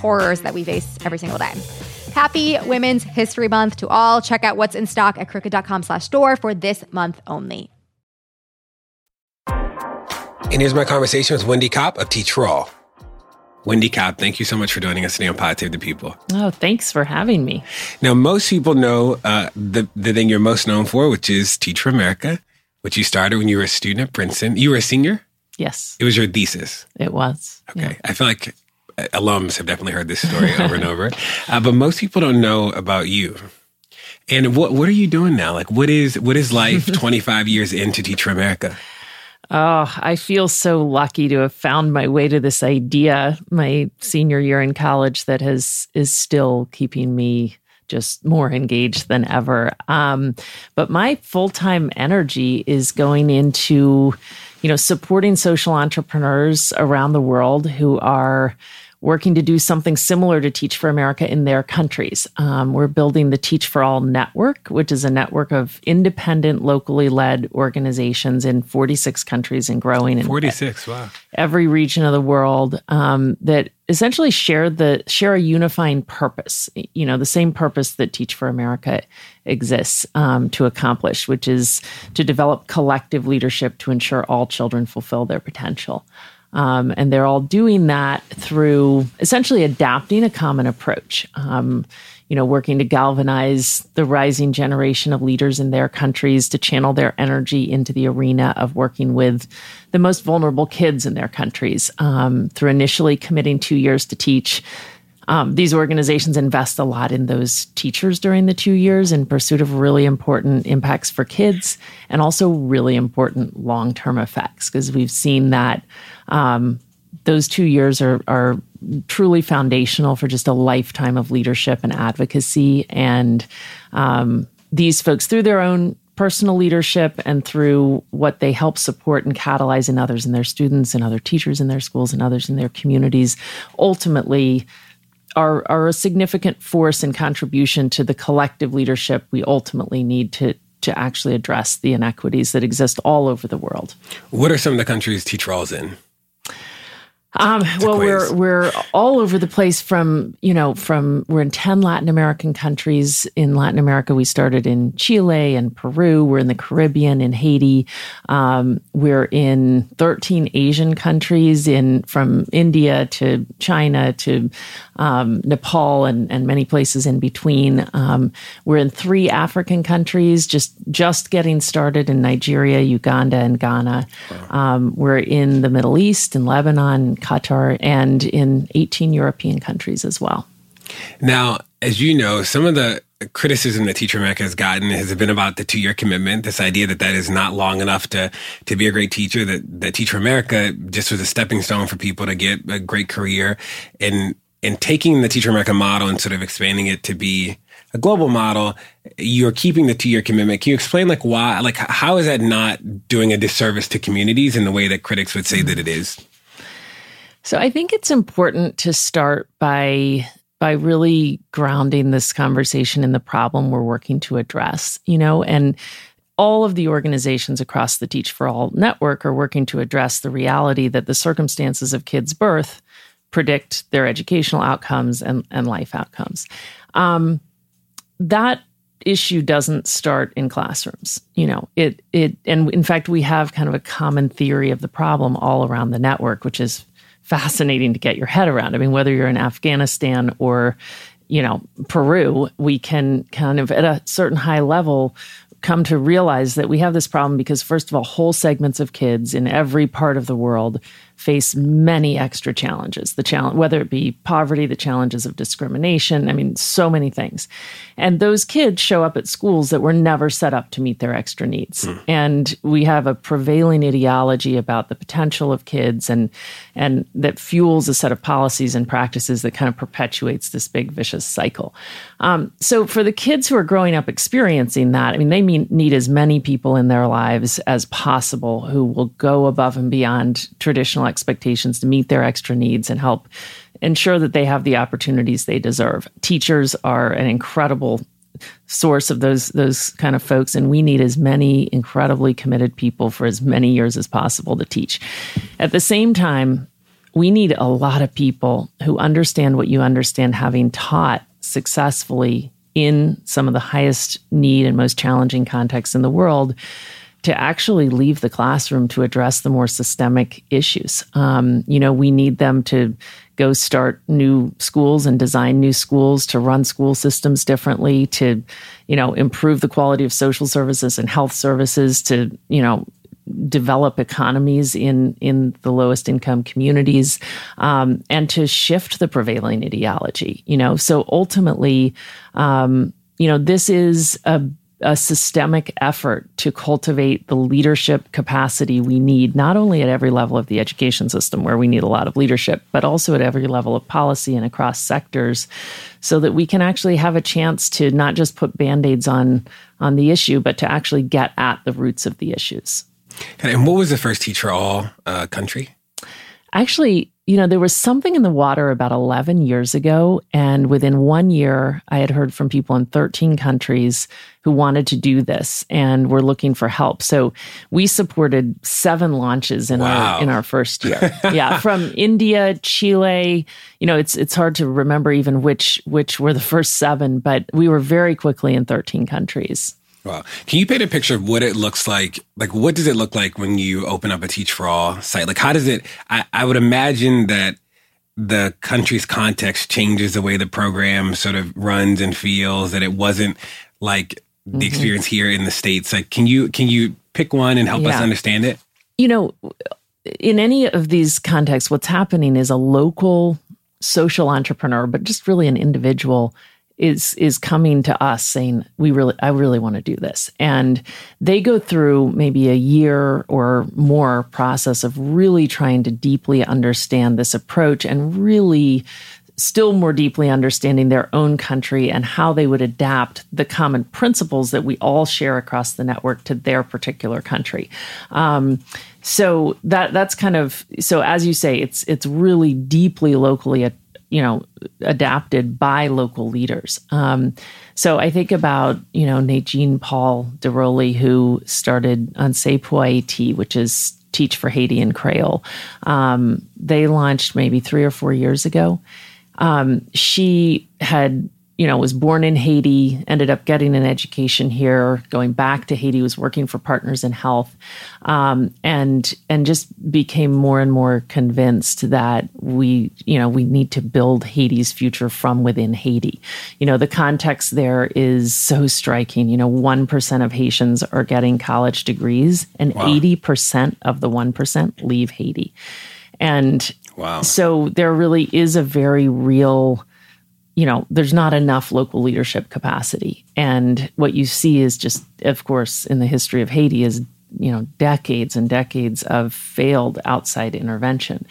horrors that we face every single day. Happy Women's History Month to all. Check out what's in stock at crooked.com slash store for this month only. And here's my conversation with Wendy Kopp of Teach for All. Wendy Kopp, thank you so much for joining us today on Pod Save the People. Oh, thanks for having me. Now, most people know uh, the, the thing you're most known for, which is Teach for America, which you started when you were a student at Princeton. You were a senior? Yes. It was your thesis. It was. Okay. Yeah. I feel like alums have definitely heard this story over and over, uh, but most people don't know about you. And what what are you doing now? Like, what is what is life 25 years into Teach for America? Oh, I feel so lucky to have found my way to this idea my senior year in college that has is still keeping me just more engaged than ever. Um, but my full time energy is going into, you know, supporting social entrepreneurs around the world who are working to do something similar to Teach for America in their countries. Um, we're building the Teach for All Network, which is a network of independent, locally led organizations in 46 countries and growing. In 46, wow. Every region of the world um, that essentially share the share a unifying purpose. You know, the same purpose that Teach for America exists um, to accomplish, which is to develop collective leadership to ensure all children fulfill their potential. Um, and they're all doing that through essentially adapting a common approach. Um, you know, working to galvanize the rising generation of leaders in their countries to channel their energy into the arena of working with the most vulnerable kids in their countries um, through initially committing two years to teach. Um, these organizations invest a lot in those teachers during the two years in pursuit of really important impacts for kids and also really important long term effects because we've seen that um, those two years are, are truly foundational for just a lifetime of leadership and advocacy. And um, these folks, through their own personal leadership and through what they help support and catalyze in others and their students and other teachers in their schools and others in their communities, ultimately are, are a significant force and contribution to the collective leadership we ultimately need to to actually address the inequities that exist all over the world. What are some of the countries Teach for in? Um, well, we're we're all over the place. From you know, from we're in ten Latin American countries. In Latin America, we started in Chile and Peru. We're in the Caribbean, in Haiti. Um, we're in thirteen Asian countries, in from India to China to um, Nepal and and many places in between. Um, we're in three African countries, just just getting started in Nigeria, Uganda, and Ghana. Um, we're in the Middle East, in Lebanon. Qatar, and in 18 European countries as well. Now, as you know, some of the criticism that Teach for America has gotten has been about the two year commitment. This idea that that is not long enough to to be a great teacher. That that Teach for America just was a stepping stone for people to get a great career, and and taking the Teach for America model and sort of expanding it to be a global model, you're keeping the two year commitment. Can you explain like why, like how is that not doing a disservice to communities in the way that critics would say that it is? So I think it's important to start by by really grounding this conversation in the problem we're working to address, you know, and all of the organizations across the Teach for All network are working to address the reality that the circumstances of kids' birth predict their educational outcomes and, and life outcomes. Um, that issue doesn't start in classrooms. You know, it it and in fact we have kind of a common theory of the problem all around the network, which is fascinating to get your head around. I mean, whether you're in Afghanistan or you know, Peru, we can kind of at a certain high level come to realize that we have this problem because, first of all, whole segments of kids in every part of the world face many extra challenges. The challenge, whether it be poverty, the challenges of discrimination, I mean, so many things. And those kids show up at schools that were never set up to meet their extra needs. Mm. And we have a prevailing ideology about the potential of kids and and that fuels a set of policies and practices that kind of perpetuates this big vicious cycle. Um, so for the kids who are growing up experiencing that, I mean, they mean, need as many people in their lives as possible who will go above and beyond traditional expectations to meet their extra needs and help ensure that they have the opportunities they deserve. Teachers are an incredible source of those those kind of folks and we need as many incredibly committed people for as many years as possible to teach. At the same time, we need a lot of people who understand what you understand having taught successfully in some of the highest need and most challenging contexts in the world to actually leave the classroom to address the more systemic issues. Um, you know, we need them to go start new schools and design new schools to run school systems differently to you know improve the quality of social services and health services to you know develop economies in in the lowest income communities um, and to shift the prevailing ideology you know? So ultimately um, you know this is a a systemic effort to cultivate the leadership capacity we need, not only at every level of the education system, where we need a lot of leadership, but also at every level of policy and across sectors, so that we can actually have a chance to not just put band aids on, on the issue, but to actually get at the roots of the issues. And what was the first Teach for All uh, country? Actually, you know, there was something in the water about 11 years ago. And within one year, I had heard from people in 13 countries who wanted to do this and were looking for help. So we supported seven launches in wow. our in our first year. yeah, from India, Chile. You know, it's it's hard to remember even which which were the first seven, but we were very quickly in 13 countries. Wow. Can you paint a picture of what it looks like? Like, what does it look like when you open up a Teach for All site? Like, how does it? I, I would imagine that the country's context changes the way the program sort of runs and feels. That it wasn't like the mm-hmm. experience here in the states. Like, can you can you pick one and help yeah. us understand it? You know, in any of these contexts, what's happening is a local social entrepreneur, but just really an individual is is coming to us saying we really I really want to do this and they go through maybe a year or more process of really trying to deeply understand this approach and really still more deeply understanding their own country and how they would adapt the common principles that we all share across the network to their particular country. Um, so that that's kind of so as you say, it's it's really deeply locally you know adapted by local leaders. Um, so I think about you know Nadine Paul DeRolli who started Anseye pou Ayiti, which is Teach for Haiti in Creole. Um, they launched maybe three or four years ago. Um, she had you know, was born in Haiti, ended up getting an education here, going back to Haiti, was working for Partners in Health, um, and and just became more and more convinced that we, you know, we need to build Haiti's future from within Haiti. You know, the context there is so striking. You know, one percent of Haitians are getting college degrees, and eighty wow. percent of the one percent leave Haiti, and wow. so there really is a very real you know, there's not enough local leadership capacity. And what you see is just, of course, in the history of Haiti, is, you know, decades and decades of failed outside intervention.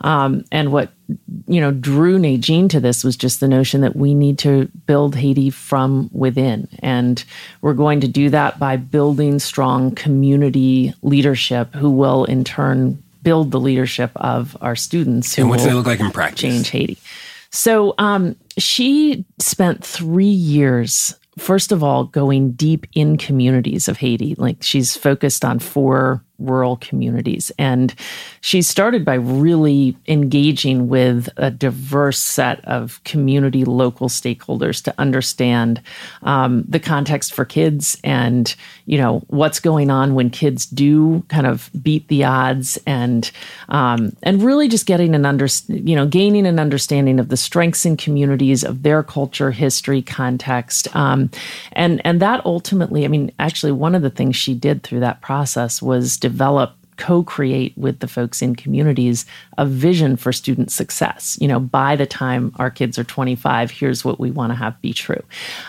Um, and what, you know, drew Nadine to this was just the notion that we need to build Haiti from within. And we're going to do that by building strong community leadership who will, in turn, build the leadership of our students. and what does that look like in practice? Change Haiti. So um, she spent three years, first of all, going deep in communities of Haiti. Like she's focused on four rural communities. And she started by really engaging with a diverse set of community local stakeholders to understand um, the context for kids and, you know, what's going on when kids do kind of beat the odds and, um, and really just getting an under, you know, gaining an understanding of the strengths in communities of their culture, history, context. Um, and, and that ultimately, I mean, actually one of the things she did through that process was develop co-create with the folks in communities a vision for student success. You know by the time our kids are 25 here's what we want to have be true.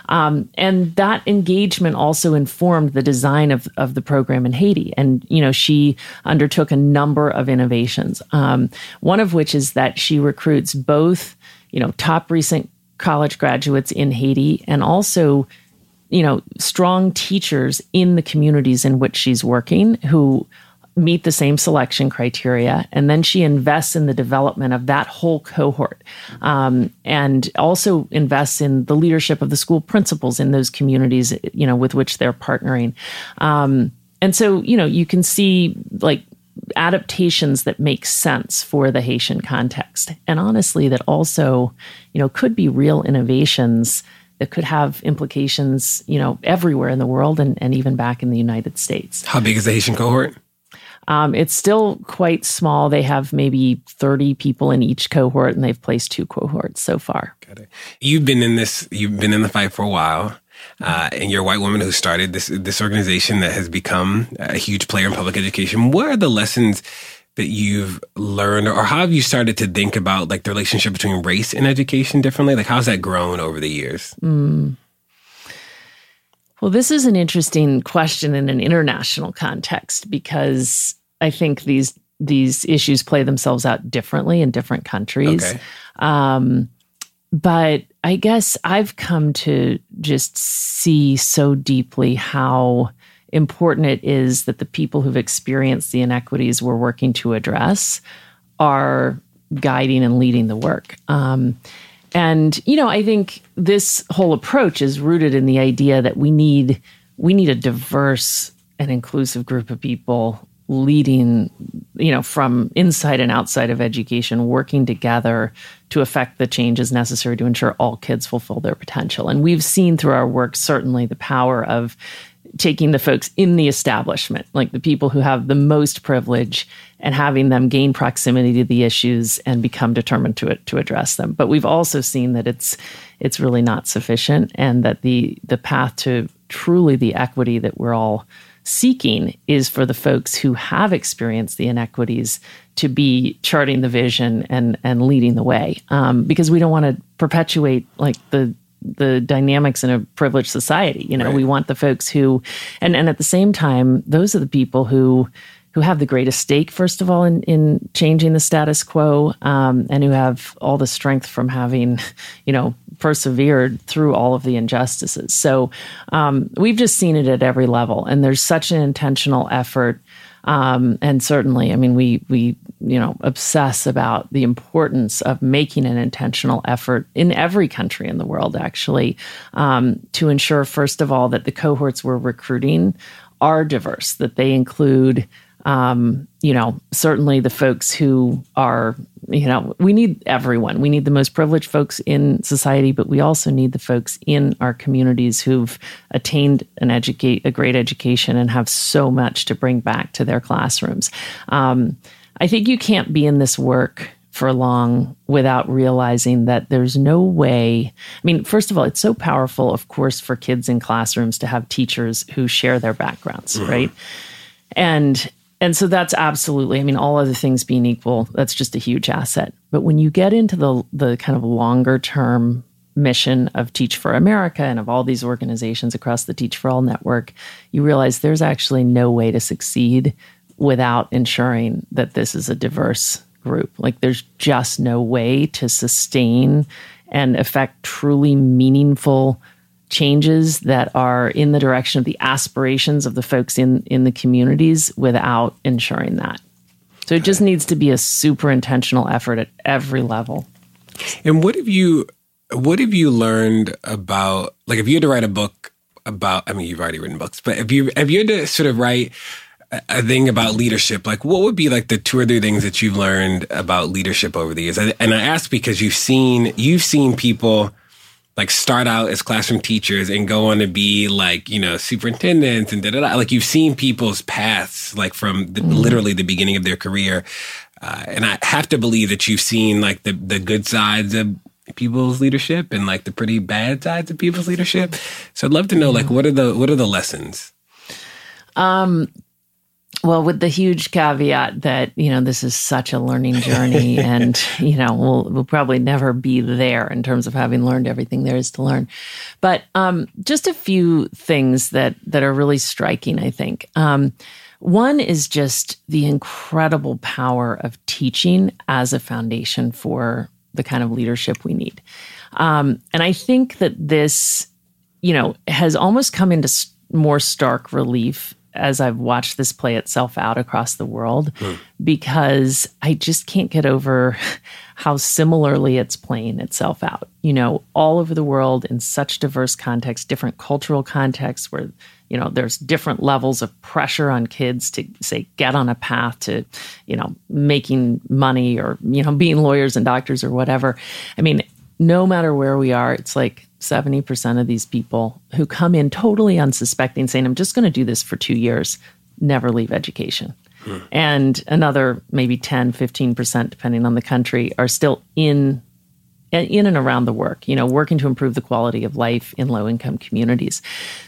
Um, and that engagement also informed the design of, of the program in haiti. And you know she undertook a number of innovations um, one of which is that she recruits both you know top recent college graduates in haiti and also you know, strong teachers in the communities in which she's working who meet the same selection criteria. And then she invests in the development of that whole cohort um, and also invests in the leadership of the school principals in those communities, you know, with which they're partnering. Um, and so, you know, you can see like adaptations that make sense for the Haitian context. And honestly, that also, you know, could be real innovations that could have implications, you know, everywhere in the world and, and even back in the United States. How big is the Haitian cohort? Um, it's still quite small. They have maybe 30 people in each cohort, and they've placed two cohorts so far. Got it. You've been in this, you've been in the fight for a while. Uh, and you're a white woman who started this this organization that has become a huge player in public education. What are the lessons that you've learned or how have you started to think about like the relationship between race and education differently like how's that grown over the years mm. well this is an interesting question in an international context because i think these these issues play themselves out differently in different countries okay. um, but i guess i've come to just see so deeply how important it is that the people who've experienced the inequities we're working to address are guiding and leading the work. Um, and you know, I think this whole approach is rooted in the idea that we need we need a diverse and inclusive group of people leading you know from inside and outside of education working together to affect the changes necessary to ensure all kids fulfill their potential and we've seen through our work certainly the power of taking the folks in the establishment, like the people who have the most privilege, and having them gain proximity to the issues and become determined to to address them. But we've also seen that it's it's really not sufficient, and that the the path to truly the equity that we're all seeking is for the folks who have experienced the inequities to be charting the vision and and leading the way um, because we don't want to perpetuate like the the dynamics in a privileged society. You know, right. we want the folks who, and and at the same time, those are the people who who have the greatest stake, first of all, in, in changing the status quo, um, and who have all the strength from having, you know, persevered through all of the injustices. So um, we've just seen it at every level, and there's such an intentional effort um, and certainly, I mean, we we you know obsess about the importance of making an intentional effort in every country in the world, actually, um, to ensure first of all that the cohorts we're recruiting are diverse, that they include um, you know, certainly the folks who are, you know, we need everyone. We need the most privileged folks in society, but we also need the folks in our communities who've attained an educate a great education and have so much to bring back to their classrooms. Um, I think you can't be in this work for long without realizing that there's no way. I mean, first of all, it's so powerful, of course, for kids in classrooms to have teachers who share their backgrounds, mm-hmm. right? And and so that's absolutely, I mean, all other things being equal, that's just a huge asset. But when you get into the the kind of longer term mission of Teach for America and of all these organizations across the Teach for All network, you realize there's actually no way to succeed without ensuring that this is a diverse group. Like there's just no way to sustain and affect truly meaningful changes that are in the direction of the aspirations of the folks in in the communities without ensuring that. So it just needs to be a super intentional effort at every level. And what have you what have you learned about like if you had to write a book about I mean you've already written books, but if you if you had to sort of write a thing about leadership, like what would be like the two or three things that you've learned about leadership over the years? And I ask because you've seen you've seen people like start out as classroom teachers and go on to be like you know superintendents and da da da. Like you've seen people's paths like from the, mm. literally the beginning of their career, uh, and I have to believe that you've seen like the the good sides of people's leadership and like the pretty bad sides of people's leadership. So I'd love to know like what are the what are the lessons? Um, well, with the huge caveat that, you know, this is such a learning journey and, you know, we'll, we'll probably never be there in terms of having learned everything there is to learn. But um, just a few things that, that are really striking, I think. Um, one is just the incredible power of teaching as a foundation for the kind of leadership we need. Um, and I think that this, you know, has almost come into more stark relief as I've watched this play itself out across the world mm. because I just can't get over how similarly it's playing itself out. You know, all over the world in such diverse contexts, different cultural contexts where, you know, there's different levels of pressure on kids to say get on a path to, you know, making money or, you know, being lawyers and doctors or whatever. I mean, no matter where we are, it's like 70% of these people who come in totally unsuspecting, saying, I'm just going to do this for two years, never leave education. Hmm. And another maybe 10, 15%, depending on the country, are still in in and around the work, you know, working to improve the quality of life in low income communities.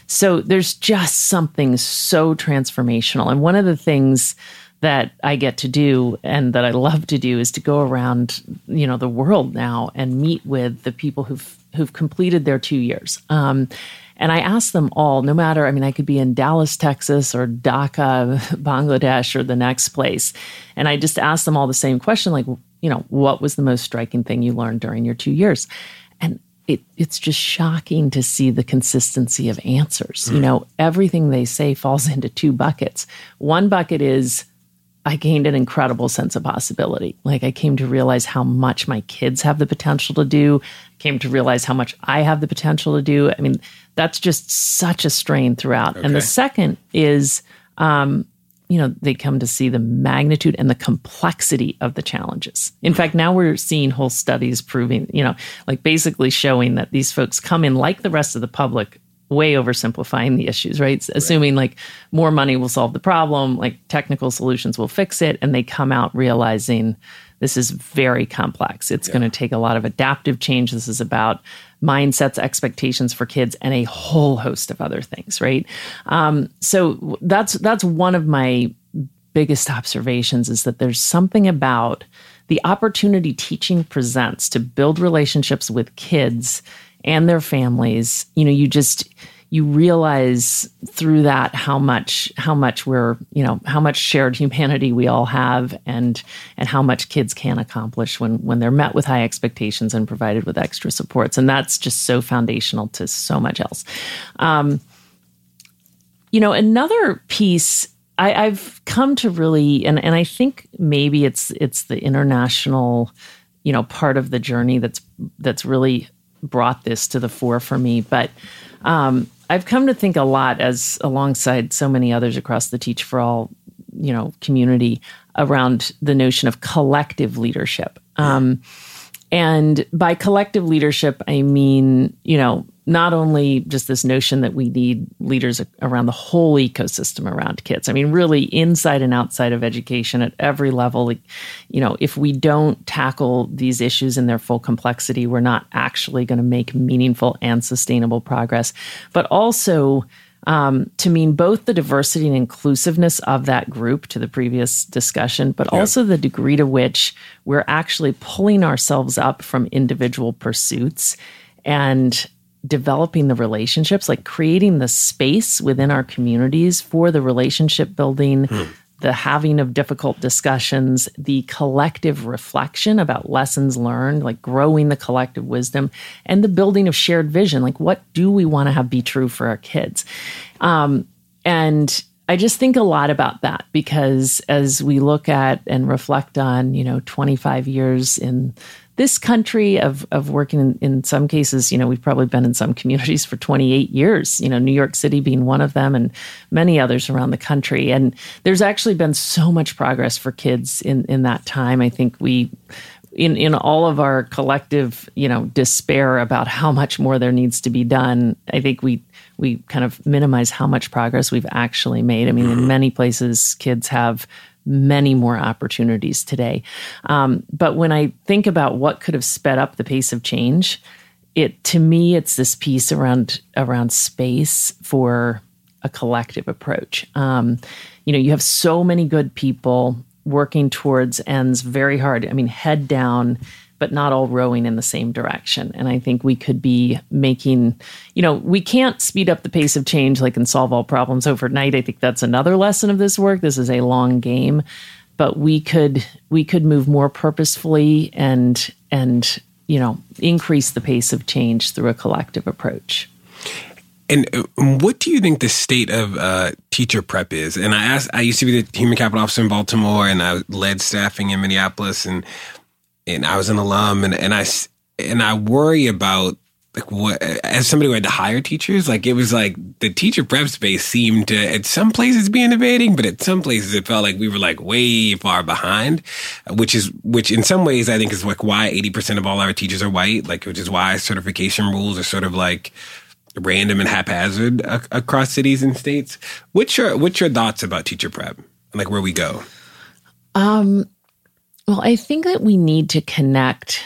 So there's just something so transformational. And one of the things that I get to do and that I love to do is to go around, you know, the world now and meet with the people who've who've completed their two years. Um, and I ask them all, no matter, I mean, I could be in Dallas, Texas, or Dhaka, Bangladesh, or the next place. And I just ask them all the same question, like, you know, what was the most striking thing you learned during your two years? And it, it's just shocking to see the consistency of answers. Mm. You know, everything they say falls into two buckets. One bucket is, I gained an incredible sense of possibility. Like I came to realize how much my kids have the potential to do, came to realize how much I have the potential to do. I mean, that's just such a strain throughout. Okay. And the second is, um, you know, they come to see the magnitude and the complexity of the challenges. In fact, now we're seeing whole studies proving, you know, like basically showing that these folks come in like the rest of the public way oversimplifying the issues, right? right? Assuming like more money will solve the problem, like technical solutions will fix it, and they come out realizing this is very complex. It's yeah. going to take a lot of adaptive change. This is about mindsets, expectations for kids, and a whole host of other things, right? Um, so that's that's one of my biggest observations is that there's something about the opportunity teaching presents to build relationships with kids and their families, you know, you just you realize through that how much how much we're you know how much shared humanity we all have and and how much kids can accomplish when when they're met with high expectations and provided with extra supports. And that's just so foundational to so much else. Um, you know another piece I, i've come to really and and i think maybe it's it's the international you know part of the journey that's that's really brought this to the fore for me. But um, I've come to think a lot, as alongside so many others across the Teach for All, you know, community, around the notion of collective leadership. Um, and by collective leadership, I mean, you know, not only just this notion that we need leaders around the whole ecosystem around kids. I mean, really inside and outside of education at every level. Like, you know, if we don't tackle these issues in their full complexity, we're not actually going to make meaningful and sustainable progress. But also, um, to mean both the diversity and inclusiveness of that group to the previous discussion, but yeah. also the degree to which we're actually pulling ourselves up from individual pursuits and developing the relationships, like creating the space within our communities for the relationship building, hmm. the having of difficult discussions, the collective reflection about lessons learned, like growing the collective wisdom, and the building of shared vision. Like, what do we want to have be true for our kids? Um, and I just think a lot about that because as we look at and reflect on, you know, 25 years in this country of of working in, in, some cases, you know, we've probably been in some communities for 28 years, you know, New York City being one of them and many others around the country. And there's actually been so much progress for kids in in that time. I think we in in all of our collective, you know, despair about how much more there needs to be done, I think we we kind of minimize how much progress we've actually made. I mean, in many places, kids have many more opportunities today. Um, but when I think about what could have sped up the pace of change, it to me it's this piece around around space for a collective approach. Um, you know, you have so many good people working towards ends very hard. I mean, head down, but not all rowing in the same direction. And I think we could be making, you know, we can't speed up the pace of change like and solve all problems overnight. I think that's another lesson of this work. This is a long game, but we could we could move more purposefully and and you know increase the pace of change through a collective approach. And uh, what do you think the state of uh, teacher prep is? And I asked, I used to be the human capital officer in Baltimore, and I led staffing in Minneapolis, and and I was an alum, and and I and I worry about like what as somebody who had to hire teachers, like it was like the teacher prep space seemed to at some places be innovating, but at some places it felt like we were like way far behind, which is which in some ways I think is like why eighty percent of all our teachers are white, like which is why certification rules are sort of like random and haphazard across cities and states. What's your what's your thoughts about teacher prep? Like where we go? Um, well, I think that we need to connect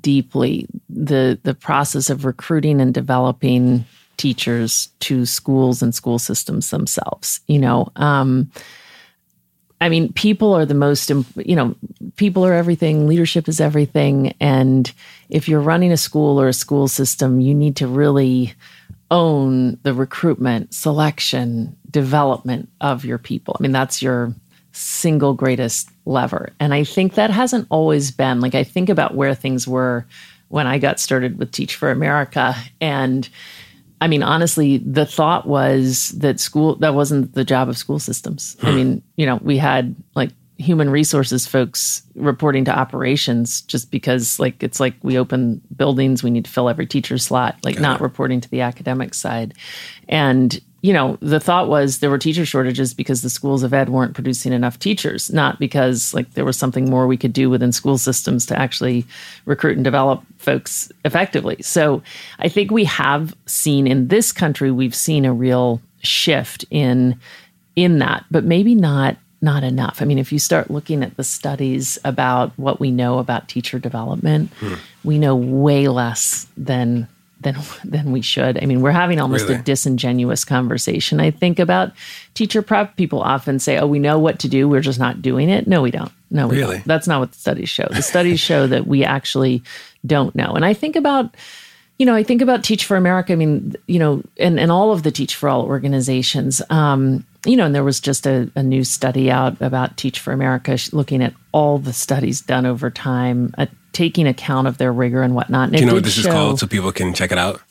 deeply the the process of recruiting and developing teachers to schools and school systems themselves. You know, um, I mean, people are the most, you know, people are everything. Leadership is everything. And if you're running a school or a school system, you need to really own the recruitment, selection, development of your people. I mean, that's your single greatest lever. And I think that hasn't always been like I think about where things were when I got started with Teach for America. And I mean, honestly, the thought was that school, that wasn't the job of school systems. I hmm. mean, you know, we had like human resources folks reporting to operations just because like it's like we open buildings we need to fill every teacher slot like not reporting to the academic side and you know the thought was there were teacher shortages because the schools of ed weren't producing enough teachers not because like there was something more we could do within school systems to actually recruit and develop folks effectively so i think we have seen in this country we've seen a real shift in in that but maybe not not enough. I mean, if you start looking at the studies about what we know about teacher development, hmm. we know way less than than than we should. I mean, we're having almost really? a disingenuous conversation. I think about teacher prep. People often say, "Oh, we know what to do. We're just not doing it." No, we don't. No, we really? don't. That's not what the studies show. The studies show that we actually don't know. And I think about you know, I think about Teach for America. I mean, you know, and, and all of the Teach for All organizations. Um, you know, and there was just a, a, new study out about Teach for America looking at all the studies done over time, taking account of their rigor and whatnot. And Do you know what this show, is called so people can check it out?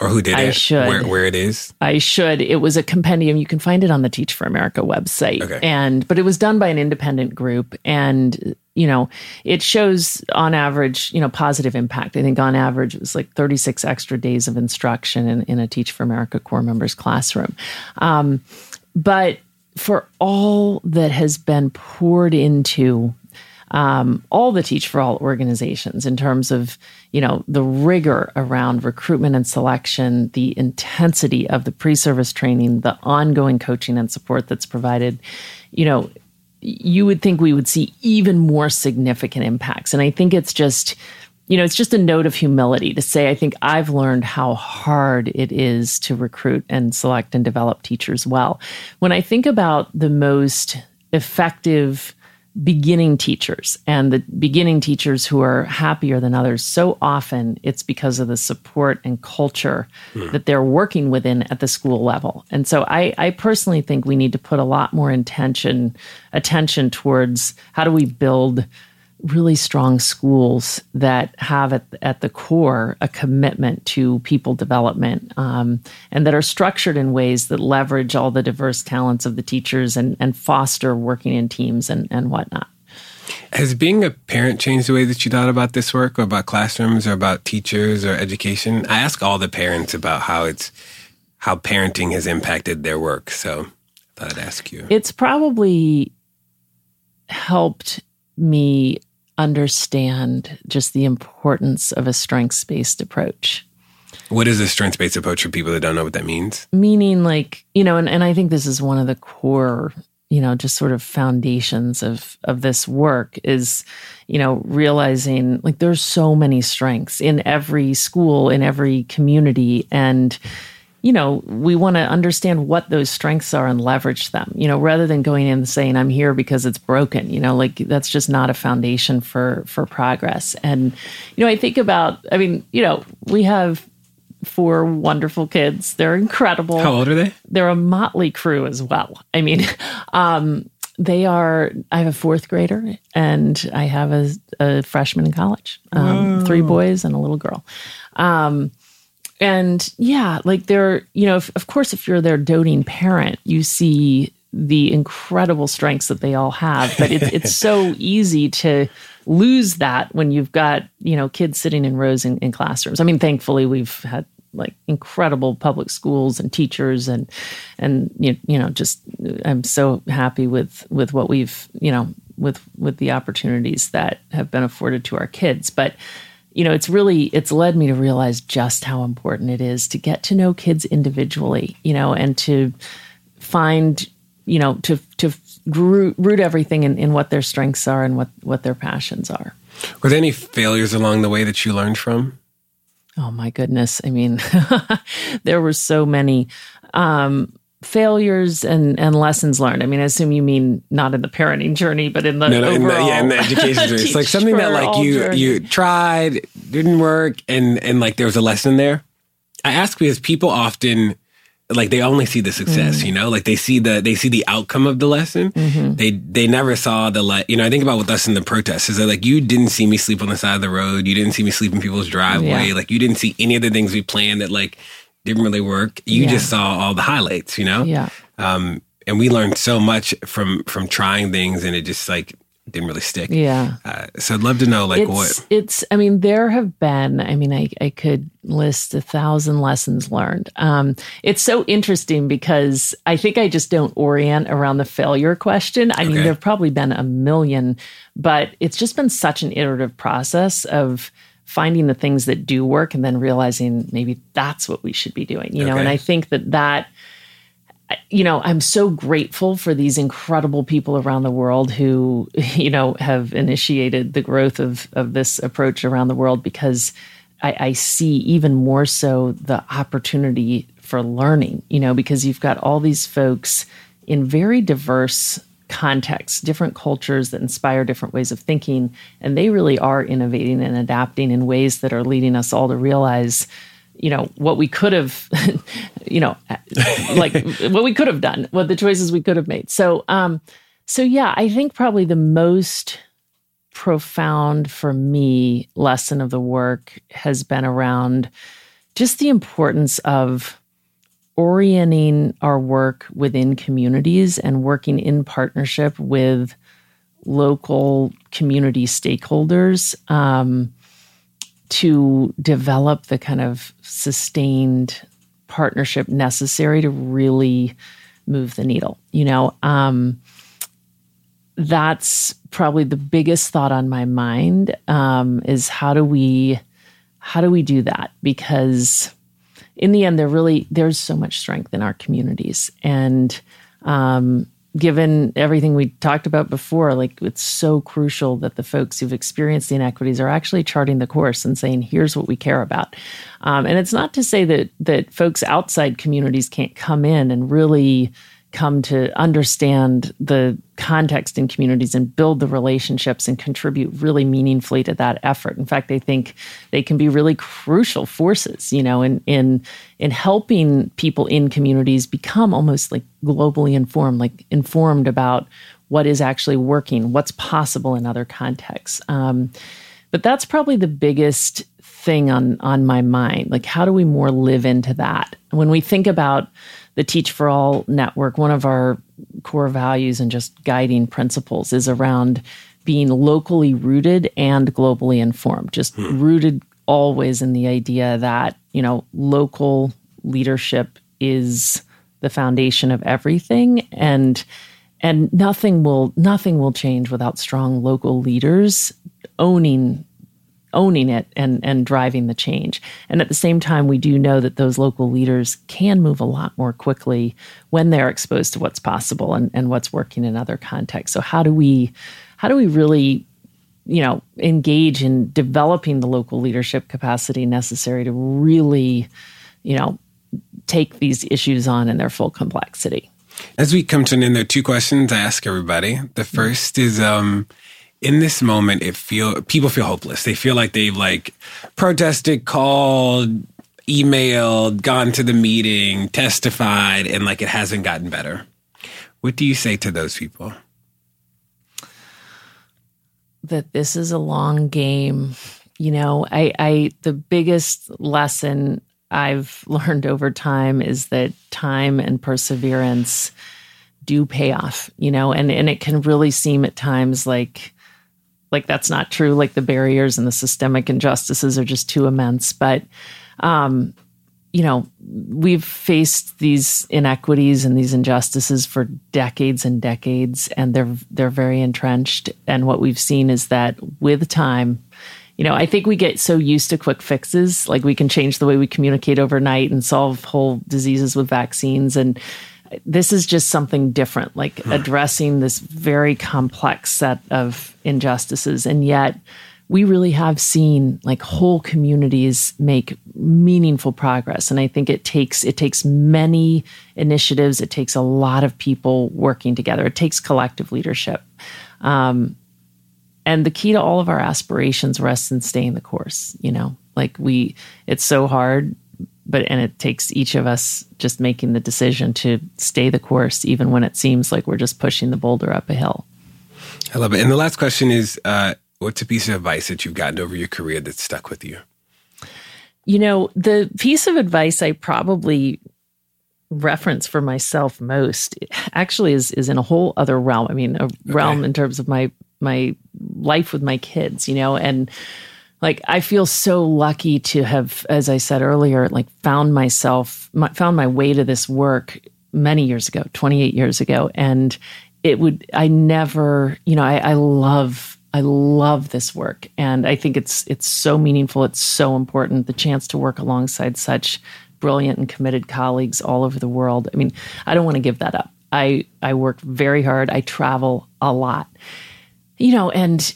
Or who did I it? Should. Where, where it is? I should. It was a compendium. You can find it on the Teach for America website. Okay. And but it was done by an independent group. And you know, it shows on average, you know, positive impact. I think on average it was like 36 extra days of instruction in, in a Teach for America corps members classroom. Um, but for all that has been poured into um, all the Teach for All organizations in terms of you know the rigor around recruitment and selection, the intensity of the pre-service training, the ongoing coaching and support that's provided. You know, you would think we would see even more significant impacts, and I think it's just you know, it's just a note of humility to say, I think I've learned how hard it is to recruit and select and develop teachers well. When I think about the most effective beginning teachers and the beginning teachers who are happier than others, so often it's because of the support and culture mm. that they're working within at the school level. And so I, I personally think we need to put a lot more intention, attention towards how do we build really strong schools that have at, at the core a commitment to people development um, and that are structured in ways that leverage all the diverse talents of the teachers and, and foster working in teams and, and whatnot. Has being a parent changed the way that you thought about this work or about classrooms or about teachers or education? I ask all the parents about how it's how parenting has impacted their work. So I thought I'd ask you. It's probably helped me understand just the importance of a strengths based approach. What is a strengths based approach for people that don't know what that means? Meaning, like, you know, and, and I think this is one of the core, you know, just sort of foundations of of this work is, you know, realizing like there's so many strengths in every school, in every community. And you know, we want to understand what those strengths are and leverage them, you know, rather than going in and saying, I'm here because it's broken, you know, like that's just not a foundation for, for progress. And, you know, I think about, I mean, you know, we have four wonderful kids. They're incredible. How old are they? They're a motley crew as well. I mean, um, they are, I have a fourth grader and I have a, a freshman in college, um, three boys and a little girl. Um, and yeah, like they're, you know, if, of course, if you're their doting parent, you see the incredible strengths that they all have. But it's it's so easy to lose that when you've got you know kids sitting in rows in, in classrooms. I mean, thankfully, we've had like incredible public schools and teachers and and you, you know just I'm so happy with with what we've you know with with the opportunities that have been afforded to our kids, but you know, it's really it's led me to realize just how important it is to get to know kids individually, you know, and to find, you know, to to root, root everything in, in what their strengths are and what what their passions are. Were there any failures along the way that you learned from? Oh my goodness! I mean, there were so many. Um, failures and and lessons learned. I mean, I assume you mean not in the parenting journey, but in the no, no, in the, yeah, in the education journey. It's like something that like you journeys. you tried didn't work, and and like there was a lesson there. I ask because people often like they only see the success, mm-hmm. you know, like they see the they see the outcome of the lesson. Mm-hmm. They they never saw the like you know. I think about with us in the protests is that like you didn't see me sleep on the side of the road, you didn't see me sleep in people's driveway, yeah. like you didn't see any of the things we planned that like didn't really work. You yeah. just saw all the highlights, you know? Yeah. Um, and we learned so much from from trying things and it just like didn't really stick. Yeah. Uh, so I'd love to know like it's, what it's I mean, there have been, I mean, I, I could list a thousand lessons learned. Um, it's so interesting because I think I just don't orient around the failure question. I okay. mean, there've probably been a million, but it's just been such an iterative process of finding the things that do work and then realizing maybe that's what we should be doing you okay. know and i think that that you know i'm so grateful for these incredible people around the world who you know have initiated the growth of of this approach around the world because I, I see even more so the opportunity for learning you know because you've got all these folks in very diverse contexts, different cultures that inspire different ways of thinking. And they really are innovating and adapting in ways that are leading us all to realize, you know, what we could have, you know, like what we could have done, what the choices we could have made. So, um, so yeah, I think probably the most profound for me lesson of the work has been around just the importance of orienting our work within communities and working in partnership with local community stakeholders um, to develop the kind of sustained partnership necessary to really move the needle. You know, um, that's probably the biggest thought on my mind um, is how do we how do we do that because in the end, there really there's so much strength in our communities, and um, given everything we talked about before, like it's so crucial that the folks who've experienced the inequities are actually charting the course and saying, "Here's what we care about." Um, and it's not to say that that folks outside communities can't come in and really come to understand the context in communities and build the relationships and contribute really meaningfully to that effort. In fact, I think they can be really crucial forces, you know, in in in helping people in communities become almost like globally informed, like informed about what is actually working, what's possible in other contexts. Um, but that's probably the biggest thing on on my mind. Like, how do we more live into that? When we think about the Teach for All network, one of our core values and just guiding principles is around being locally rooted and globally informed. Just hmm. rooted always in the idea that you know local leadership is the foundation of everything and and nothing will nothing will change without strong local leaders owning owning it and and driving the change. And at the same time we do know that those local leaders can move a lot more quickly when they're exposed to what's possible and, and what's working in other contexts. So how do we how do we really you know engage in developing the local leadership capacity necessary to really you know take these issues on in their full complexity? As we come to an end, there are two questions I ask everybody. The first is, um, in this moment, it feel people feel hopeless. They feel like they've like protested, called, emailed, gone to the meeting, testified, and like it hasn't gotten better. What do you say to those people? That this is a long game. You know, I, I the biggest lesson I've learned over time is that time and perseverance do pay off, you know, and, and it can really seem at times like like that's not true. Like the barriers and the systemic injustices are just too immense. But um, you know, we've faced these inequities and these injustices for decades and decades, and they're they're very entrenched. And what we've seen is that with time you know, I think we get so used to quick fixes, like we can change the way we communicate overnight and solve whole diseases with vaccines. And this is just something different, like hmm. addressing this very complex set of injustices. And yet, we really have seen like whole communities make meaningful progress. And i think it takes it takes many initiatives. It takes a lot of people working together. It takes collective leadership. Um, and the key to all of our aspirations rests in staying the course you know? Like we it's so hard but and it takes each of us just making the decision to stay the course even when it seems like we're just pushing the boulder up a hill. I love it. And the last question is uh, what's a piece of advice that you've gotten over your career that stuck with you? You know the piece of advice i probably reference for myself most actually is is in a whole other realm. I mean a okay. realm in terms of my my life with my kids, you know, and like I feel so lucky to have, as I said earlier, like found myself, my, found my way to this work many years ago, 28 years ago. And it would, I never, you know, I, I love, I love this work. And I think it's, it's so meaningful. It's so important. The chance to work alongside such brilliant and committed colleagues all over the world. I mean, I don't want to give that up. I, I work very hard. I travel a lot you know, and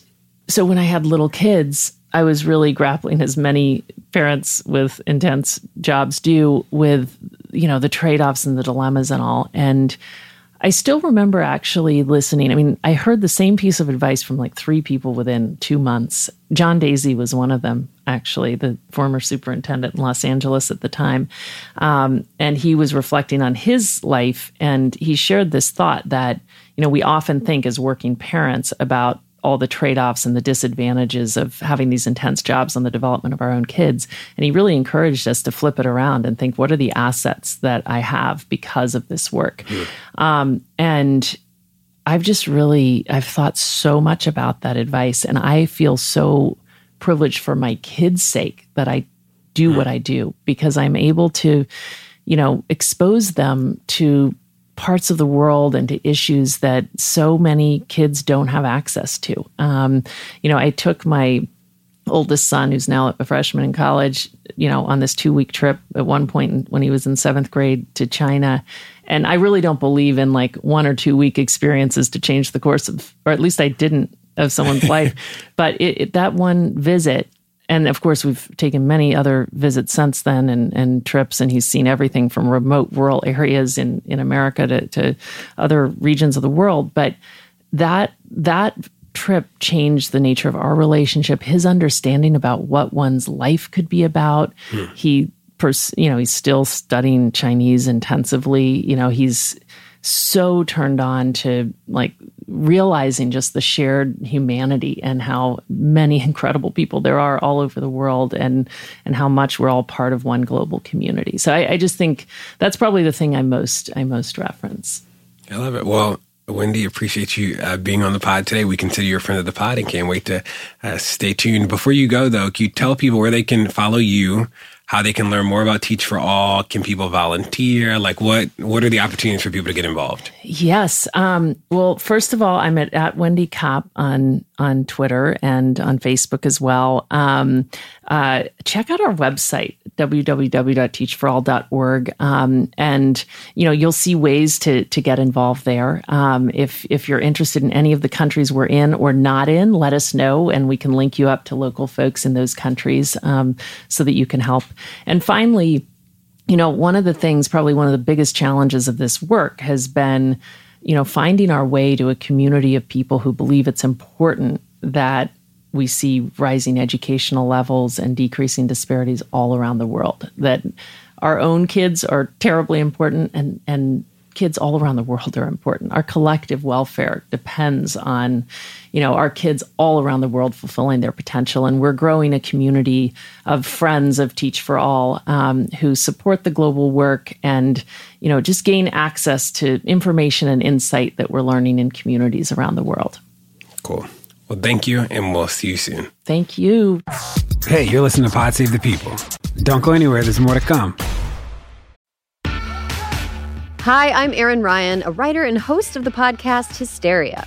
so when I had little kids, I was really grappling, as many parents with intense jobs do, with, you know, the trade offs and the dilemmas and all. And I still remember actually listening. I mean, I heard the same piece of advice from like three people within two months. John Deasy was one of them, actually, the former superintendent in Los Angeles at the time. Um, and he was reflecting on his life and he shared this thought that you know, we often think as working parents about all the trade offs and the disadvantages of having these intense jobs on the development of our own kids. And he really encouraged us to flip it around and think, what are the assets that I have because of this work? Yeah. Um, and I've just really, I've thought so much about that advice. And I feel so privileged for my kids' sake that I do yeah. what I do because I'm able to, you know, expose them to parts of the world and to issues that so many kids don't have access to. Um, you know, I took my oldest son, who's now a freshman in college, you know, on this two week trip at one point when he was in seventh grade to China. And I really don't believe in like one or two week experiences to change the course of, or at least I didn't of someone's life. But it, it, that one visit and of course we've taken many other visits since then and, and trips and he's seen everything from remote rural areas in, in america to, to other regions of the world. But that that trip changed the nature of our relationship his understanding about what one's life could be about. Hmm. he pers- you know he's still studying chinese intensively. You know he's so turned on to like realizing just the shared humanity and how many incredible people there are all over the world and and how much we're all part of one global community. So I, I just think that's probably the thing I most I most reference. I love it. Well, Wendy, appreciate you uh, being on the pod today. We consider you a friend of the pod and can't wait to uh, stay tuned. Before you go, though, can you tell people where they can follow you, how they can learn more about Teach for All? Can people volunteer? Like, what what are the opportunities for people to get involved? Yes. Um, well, first of all, I'm at, at Wendy Kopp on on Twitter and on Facebook as well. Um, uh, check out our website www.teachforall.org, um, and you know you'll see ways to to get involved there. Um, if if you're interested in any of the countries we're in or not in, let us know, and we can link you up to local folks in those countries um, so that you can help. And finally, you know, one of the things, probably one of the biggest challenges of this work has been, you know, finding our way to a community of people who believe it's important that we see rising educational levels and decreasing disparities all around the world. That our own kids are terribly important and and kids all around the world are important. Our collective welfare depends on, you know, our kids all around the world fulfilling their potential. And we're growing a community of friends of Teach for All um, who support the global work and, you know, just gain access to information and insight that we're learning in communities around the world. Cool. Well, thank you, and we'll see you soon. Thank you. Hey, you're listening to Pod Save the People. Don't go anywhere, there's more to come. Hi, I'm Erin Ryan, a writer and host of the podcast Hysteria.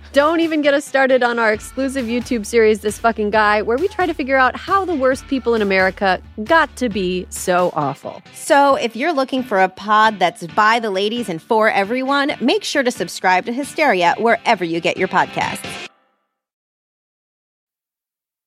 Don't even get us started on our exclusive YouTube series, This Fucking Guy, where we try to figure out how the worst people in America got to be so awful. So, if you're looking for a pod that's by the ladies and for everyone, make sure to subscribe to Hysteria wherever you get your podcasts.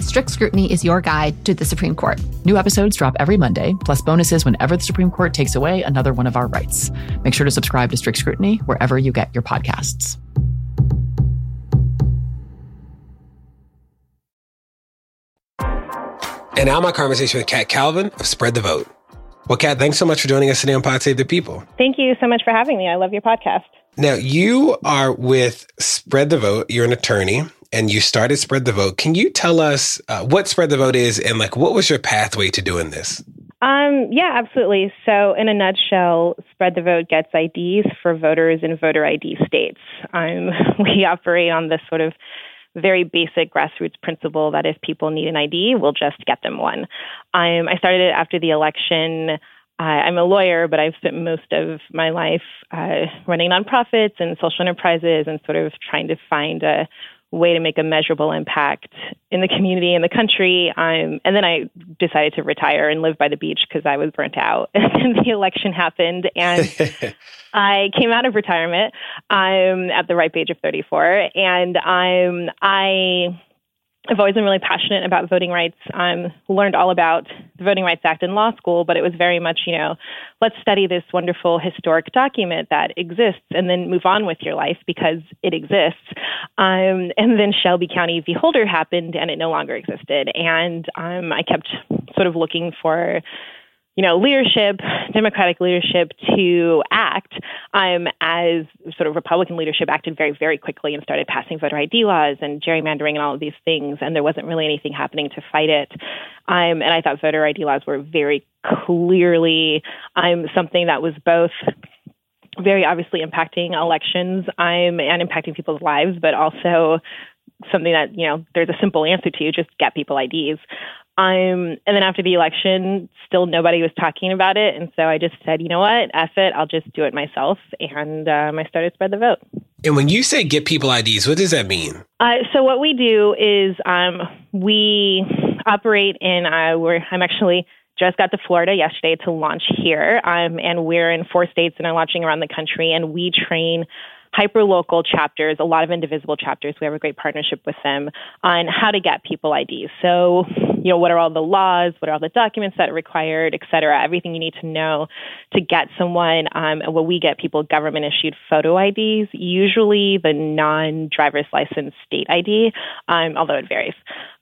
Strict Scrutiny is your guide to the Supreme Court. New episodes drop every Monday, plus bonuses whenever the Supreme Court takes away another one of our rights. Make sure to subscribe to Strict Scrutiny wherever you get your podcasts. And now my conversation with Kat Calvin of Spread the Vote. Well, Kat, thanks so much for joining us today on Pod Save the People. Thank you so much for having me. I love your podcast. Now, you are with Spread the Vote. You're an attorney and you started Spread the Vote. Can you tell us uh, what Spread the Vote is and like what was your pathway to doing this? Um, yeah, absolutely. So, in a nutshell, Spread the Vote gets IDs for voters in voter ID states. Um, we operate on this sort of very basic grassroots principle that if people need an ID, we'll just get them one. Um, I started it after the election. Uh, I'm a lawyer, but I've spent most of my life uh, running nonprofits and social enterprises and sort of trying to find a way to make a measurable impact in the community and the country. Um, and then I decided to retire and live by the beach because I was burnt out. And then the election happened, and I came out of retirement I'm um, at the ripe age of 34. And um, I I've always been really passionate about voting rights. Um, learned all about the Voting Rights Act in law school, but it was very much, you know, let's study this wonderful historic document that exists and then move on with your life because it exists. Um, and then Shelby County v. Holder happened and it no longer existed. And um, I kept sort of looking for you know, leadership, Democratic leadership to act um, as sort of Republican leadership acted very, very quickly and started passing voter ID laws and gerrymandering and all of these things, and there wasn't really anything happening to fight it. Um, and I thought voter ID laws were very clearly um, something that was both very obviously impacting elections um, and impacting people's lives, but also something that you know there's a simple answer to. Just get people IDs. Um, and then after the election, still nobody was talking about it, and so I just said, you know what, F it, I'll just do it myself, and um, I started spread the vote. And when you say get people IDs, what does that mean? Uh, so what we do is um, we operate in. Uh, we're I'm actually just got to Florida yesterday to launch here, um, and we're in four states and I'm launching around the country, and we train hyperlocal chapters, a lot of indivisible chapters. We have a great partnership with them on how to get people IDs. So, you know, what are all the laws? What are all the documents that are required, et cetera? Everything you need to know to get someone. Um, when we get people government issued photo IDs, usually the non driver's license state ID, um, although it varies.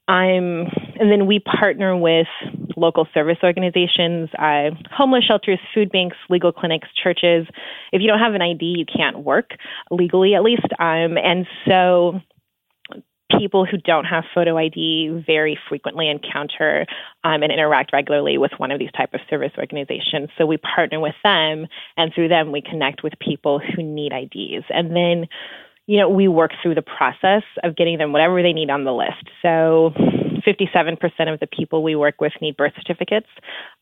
I'm, and then we partner with local service organizations, uh, homeless shelters, food banks, legal clinics, churches. If you don't have an ID, you can't work legally, at least. Um, and so people who don't have photo ID very frequently encounter um, and interact regularly with one of these type of service organizations. So we partner with them, and through them we connect with people who need IDs. And then you know, we work through the process of getting them whatever they need on the list. So 57% of the people we work with need birth certificates,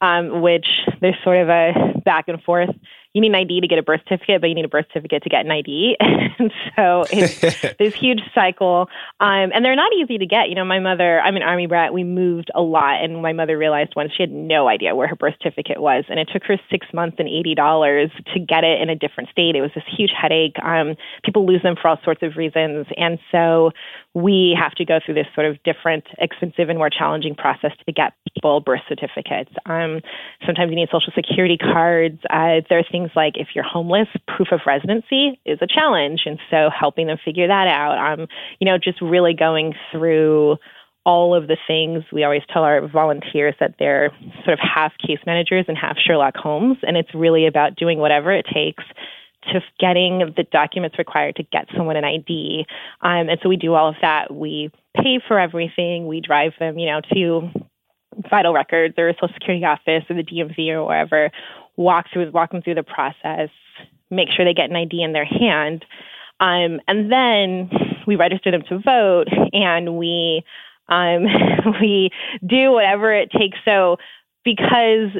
um, which there's sort of a back and forth you need an ID to get a birth certificate, but you need a birth certificate to get an ID. and so it's this huge cycle. Um, and they're not easy to get. You know, my mother, I'm an army brat. We moved a lot. And my mother realized once she had no idea where her birth certificate was. And it took her six months and $80 to get it in a different state. It was this huge headache. Um, people lose them for all sorts of reasons. And so we have to go through this sort of different, expensive, and more challenging process to get people birth certificates. Um, sometimes you need social security cards. Uh, there are things like if you're homeless, proof of residency is a challenge, and so helping them figure that out. Um, you know, just really going through all of the things we always tell our volunteers that they're sort of half case managers and half Sherlock Holmes, and it's really about doing whatever it takes to getting the documents required to get someone an ID. Um, and so we do all of that. We pay for everything. We drive them, you know, to vital records or social security office or the DMV or wherever, walk through walk them through the process, make sure they get an ID in their hand. Um, and then we register them to vote and we um, we do whatever it takes. So because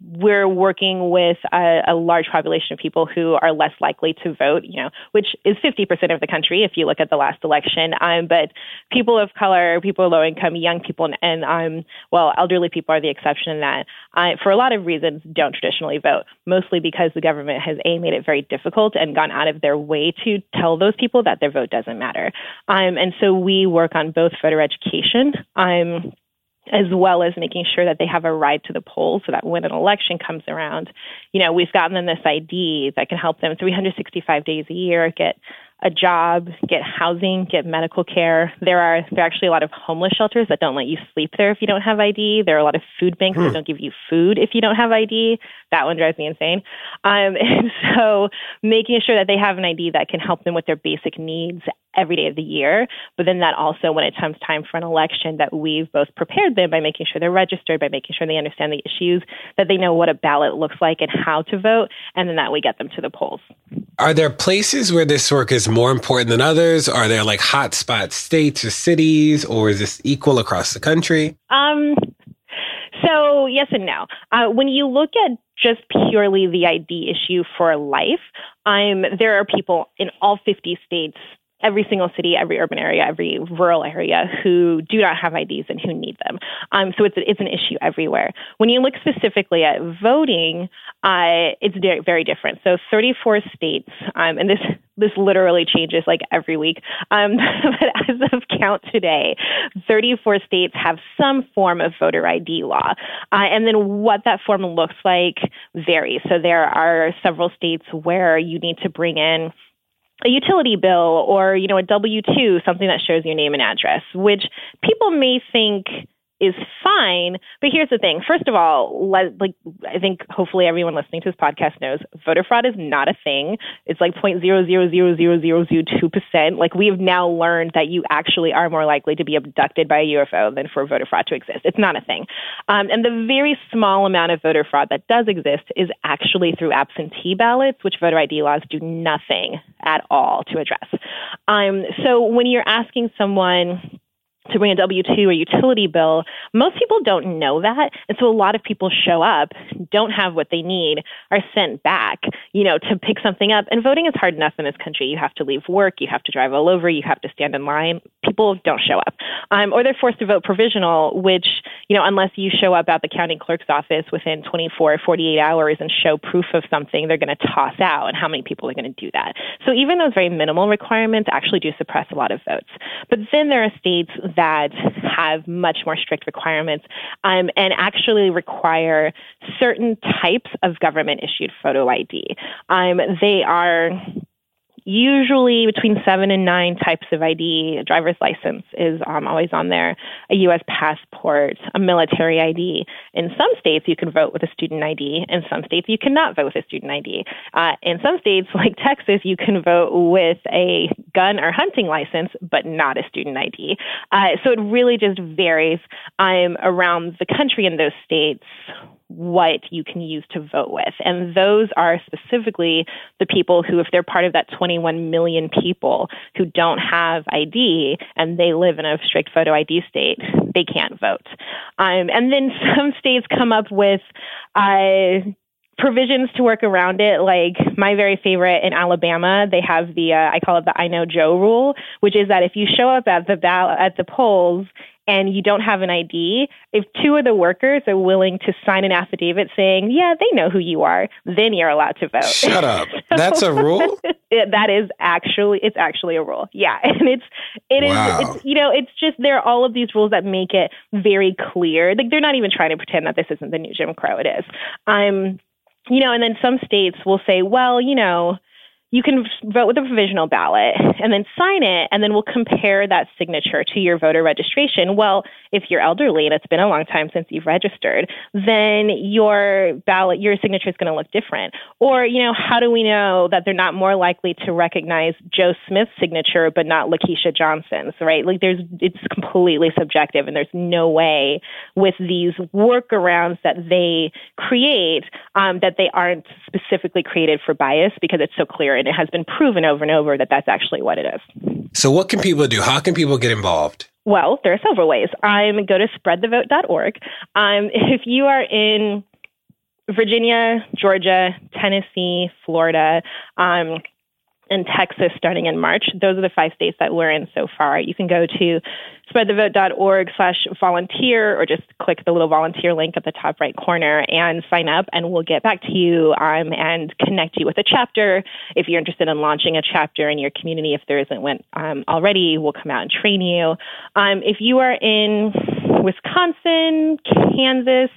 we're working with a, a, large population of people who are less likely to vote, you know, which is 50% of the country if you look at the last election. Um, but people of color, people low income, young people, and, um, well, elderly people are the exception in that. Uh, for a lot of reasons, don't traditionally vote, mostly because the government has a made it very difficult and gone out of their way to tell those people that their vote doesn't matter. Um, and so we work on both voter education. Um, as well as making sure that they have a ride to the polls so that when an election comes around, you know, we've gotten them this ID that can help them 365 days a year get a job, get housing, get medical care. There are there are actually a lot of homeless shelters that don't let you sleep there if you don't have ID. There are a lot of food banks hmm. that don't give you food if you don't have ID. That one drives me insane. Um, and so making sure that they have an ID that can help them with their basic needs every day of the year. But then that also, when it comes time for an election, that we've both prepared them by making sure they're registered, by making sure they understand the issues, that they know what a ballot looks like and how to vote, and then that we get them to the polls. Are there places where this work is more important than others? Are there like hotspot states or cities, or is this equal across the country? Um, so yes and no. Uh, when you look at just purely the ID issue for life, um, there are people in all 50 states every single city, every urban area, every rural area who do not have IDs and who need them. Um, so it's it's an issue everywhere. When you look specifically at voting, uh, it's very different. So 34 states, um, and this this literally changes like every week. Um, but as of count today, 34 states have some form of voter ID law. Uh, and then what that form looks like varies. So there are several states where you need to bring in a utility bill or you know a W2 something that shows your name and address which people may think is fine. But here's the thing. First of all, like I think hopefully everyone listening to this podcast knows voter fraud is not a thing. It's like 0.0000002%. Like we have now learned that you actually are more likely to be abducted by a UFO than for voter fraud to exist. It's not a thing. Um, and the very small amount of voter fraud that does exist is actually through absentee ballots, which voter ID laws do nothing at all to address. Um, so when you're asking someone to bring a W 2 or utility bill, most people don't know that. And so a lot of people show up, don't have what they need, are sent back, you know, to pick something up. And voting is hard enough in this country. You have to leave work, you have to drive all over, you have to stand in line. People don't show up. Um, or they're forced to vote provisional, which, you know, unless you show up at the county clerk's office within 24 or 48 hours and show proof of something, they're going to toss out. And how many people are going to do that? So even those very minimal requirements actually do suppress a lot of votes. But then there are states that have much more strict requirements um, and actually require certain types of government issued photo ID. Um, they are usually between seven and nine types of ID. A driver's license is um, always on there, a U.S. passport, a military ID. In some states, you can vote with a student ID. In some states, you cannot vote with a student ID. Uh, in some states, like Texas, you can vote with a gun or hunting license, but not a student ID. Uh, so it really just varies um, around the country in those states what you can use to vote with. And those are specifically the people who, if they're part of that 21 million people who don't have ID and they live in a strict photo ID state, they can't vote. Um, and then some states come up with uh, provisions to work around it. Like my very favorite in Alabama, they have the uh, I call it the I know Joe rule, which is that if you show up at the ball- at the polls and you don't have an ID, if two of the workers are willing to sign an affidavit saying, "Yeah, they know who you are," then you're allowed to vote. Shut up. That's a rule. that is actually it's actually a rule. Yeah, and it's it wow. is it's you know it's just there are all of these rules that make it very clear. Like they're not even trying to pretend that this isn't the new Jim Crow. It is. I'm um, you know, and then some states will say, well, you know you can vote with a provisional ballot and then sign it, and then we'll compare that signature to your voter registration. Well, if you're elderly and it's been a long time since you've registered, then your ballot, your signature is going to look different. Or, you know, how do we know that they're not more likely to recognize Joe Smith's signature but not Lakeisha Johnson's, right? Like there's, it's completely subjective, and there's no way with these workarounds that they create um, that they aren't specifically created for bias because it's so clear and it has been proven over and over that that's actually what it is. So, what can people do? How can people get involved? Well, there are several ways. Um, go to spreadthevote.org. Um, if you are in Virginia, Georgia, Tennessee, Florida, um, and Texas starting in March. Those are the five states that we're in so far. You can go to spreadthevote.org slash volunteer or just click the little volunteer link at the top right corner and sign up and we'll get back to you um, and connect you with a chapter. If you're interested in launching a chapter in your community, if there isn't one um, already, we'll come out and train you. Um, if you are in Wisconsin, Kansas,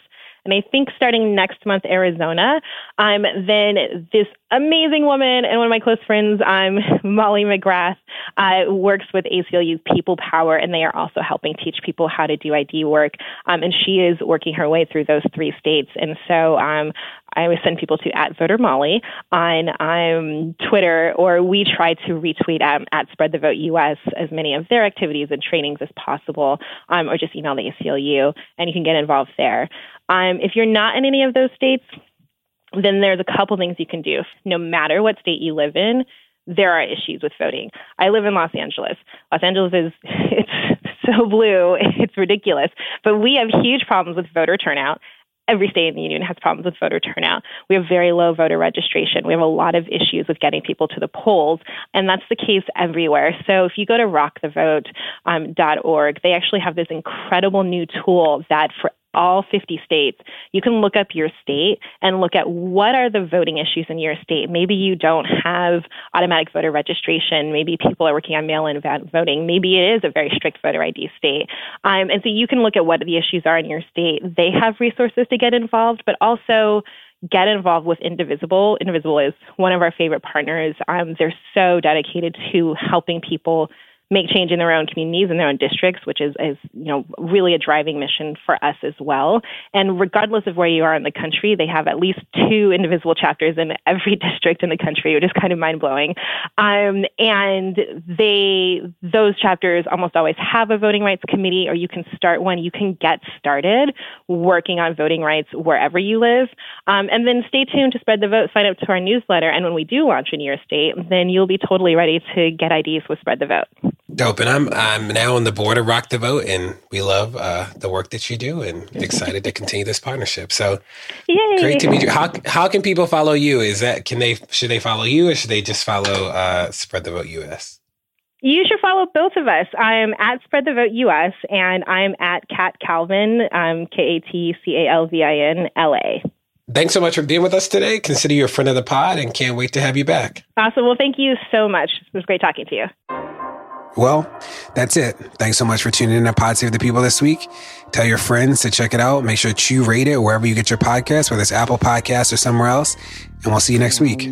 and I think starting next month, Arizona, um, then this amazing woman and one of my close friends, um, Molly McGrath, uh, works with ACLU's People Power, and they are also helping teach people how to do ID work. Um, and she is working her way through those three states. And so um, I always send people to at Voter Molly on um, Twitter, or we try to retweet um, at Spread the Vote US as many of their activities and trainings as possible, um, or just email the ACLU, and you can get involved there. Um, if you're not in any of those states, then there's a couple things you can do. No matter what state you live in, there are issues with voting. I live in Los Angeles. Los Angeles is it's so blue, it's ridiculous. But we have huge problems with voter turnout. Every state in the union has problems with voter turnout. We have very low voter registration. We have a lot of issues with getting people to the polls, and that's the case everywhere. So if you go to rockthevote.org, um, they actually have this incredible new tool that for all 50 states, you can look up your state and look at what are the voting issues in your state. Maybe you don't have automatic voter registration. Maybe people are working on mail in voting. Maybe it is a very strict voter ID state. Um, and so you can look at what the issues are in your state. They have resources to get involved, but also get involved with Indivisible. Indivisible is one of our favorite partners. Um, they're so dedicated to helping people make change in their own communities and their own districts, which is, is, you know, really a driving mission for us as well. And regardless of where you are in the country, they have at least two indivisible chapters in every district in the country, which is kind of mind blowing. Um, and they, those chapters almost always have a voting rights committee, or you can start one. You can get started working on voting rights wherever you live. Um, and then stay tuned to spread the vote, sign up to our newsletter. And when we do launch in your state, then you'll be totally ready to get IDs with Spread the Vote. Dope. And I'm I'm now on the board of Rock the Vote, and we love uh, the work that you do, and excited to continue this partnership. So Yay. great to meet you. How how can people follow you? Is that can they should they follow you or should they just follow uh, Spread the Vote US? You should follow both of us. I'm at Spread the Vote US, and I'm at Kat Calvin, um, K A T C A L V I N L A. Thanks so much for being with us today. Consider you a friend of the pod, and can't wait to have you back. Awesome. Well, thank you so much. It was great talking to you. Well, that's it. Thanks so much for tuning in to Pod Save the People this week. Tell your friends to check it out. Make sure to rate it wherever you get your podcast, whether it's Apple Podcasts or somewhere else. And we'll see you next week.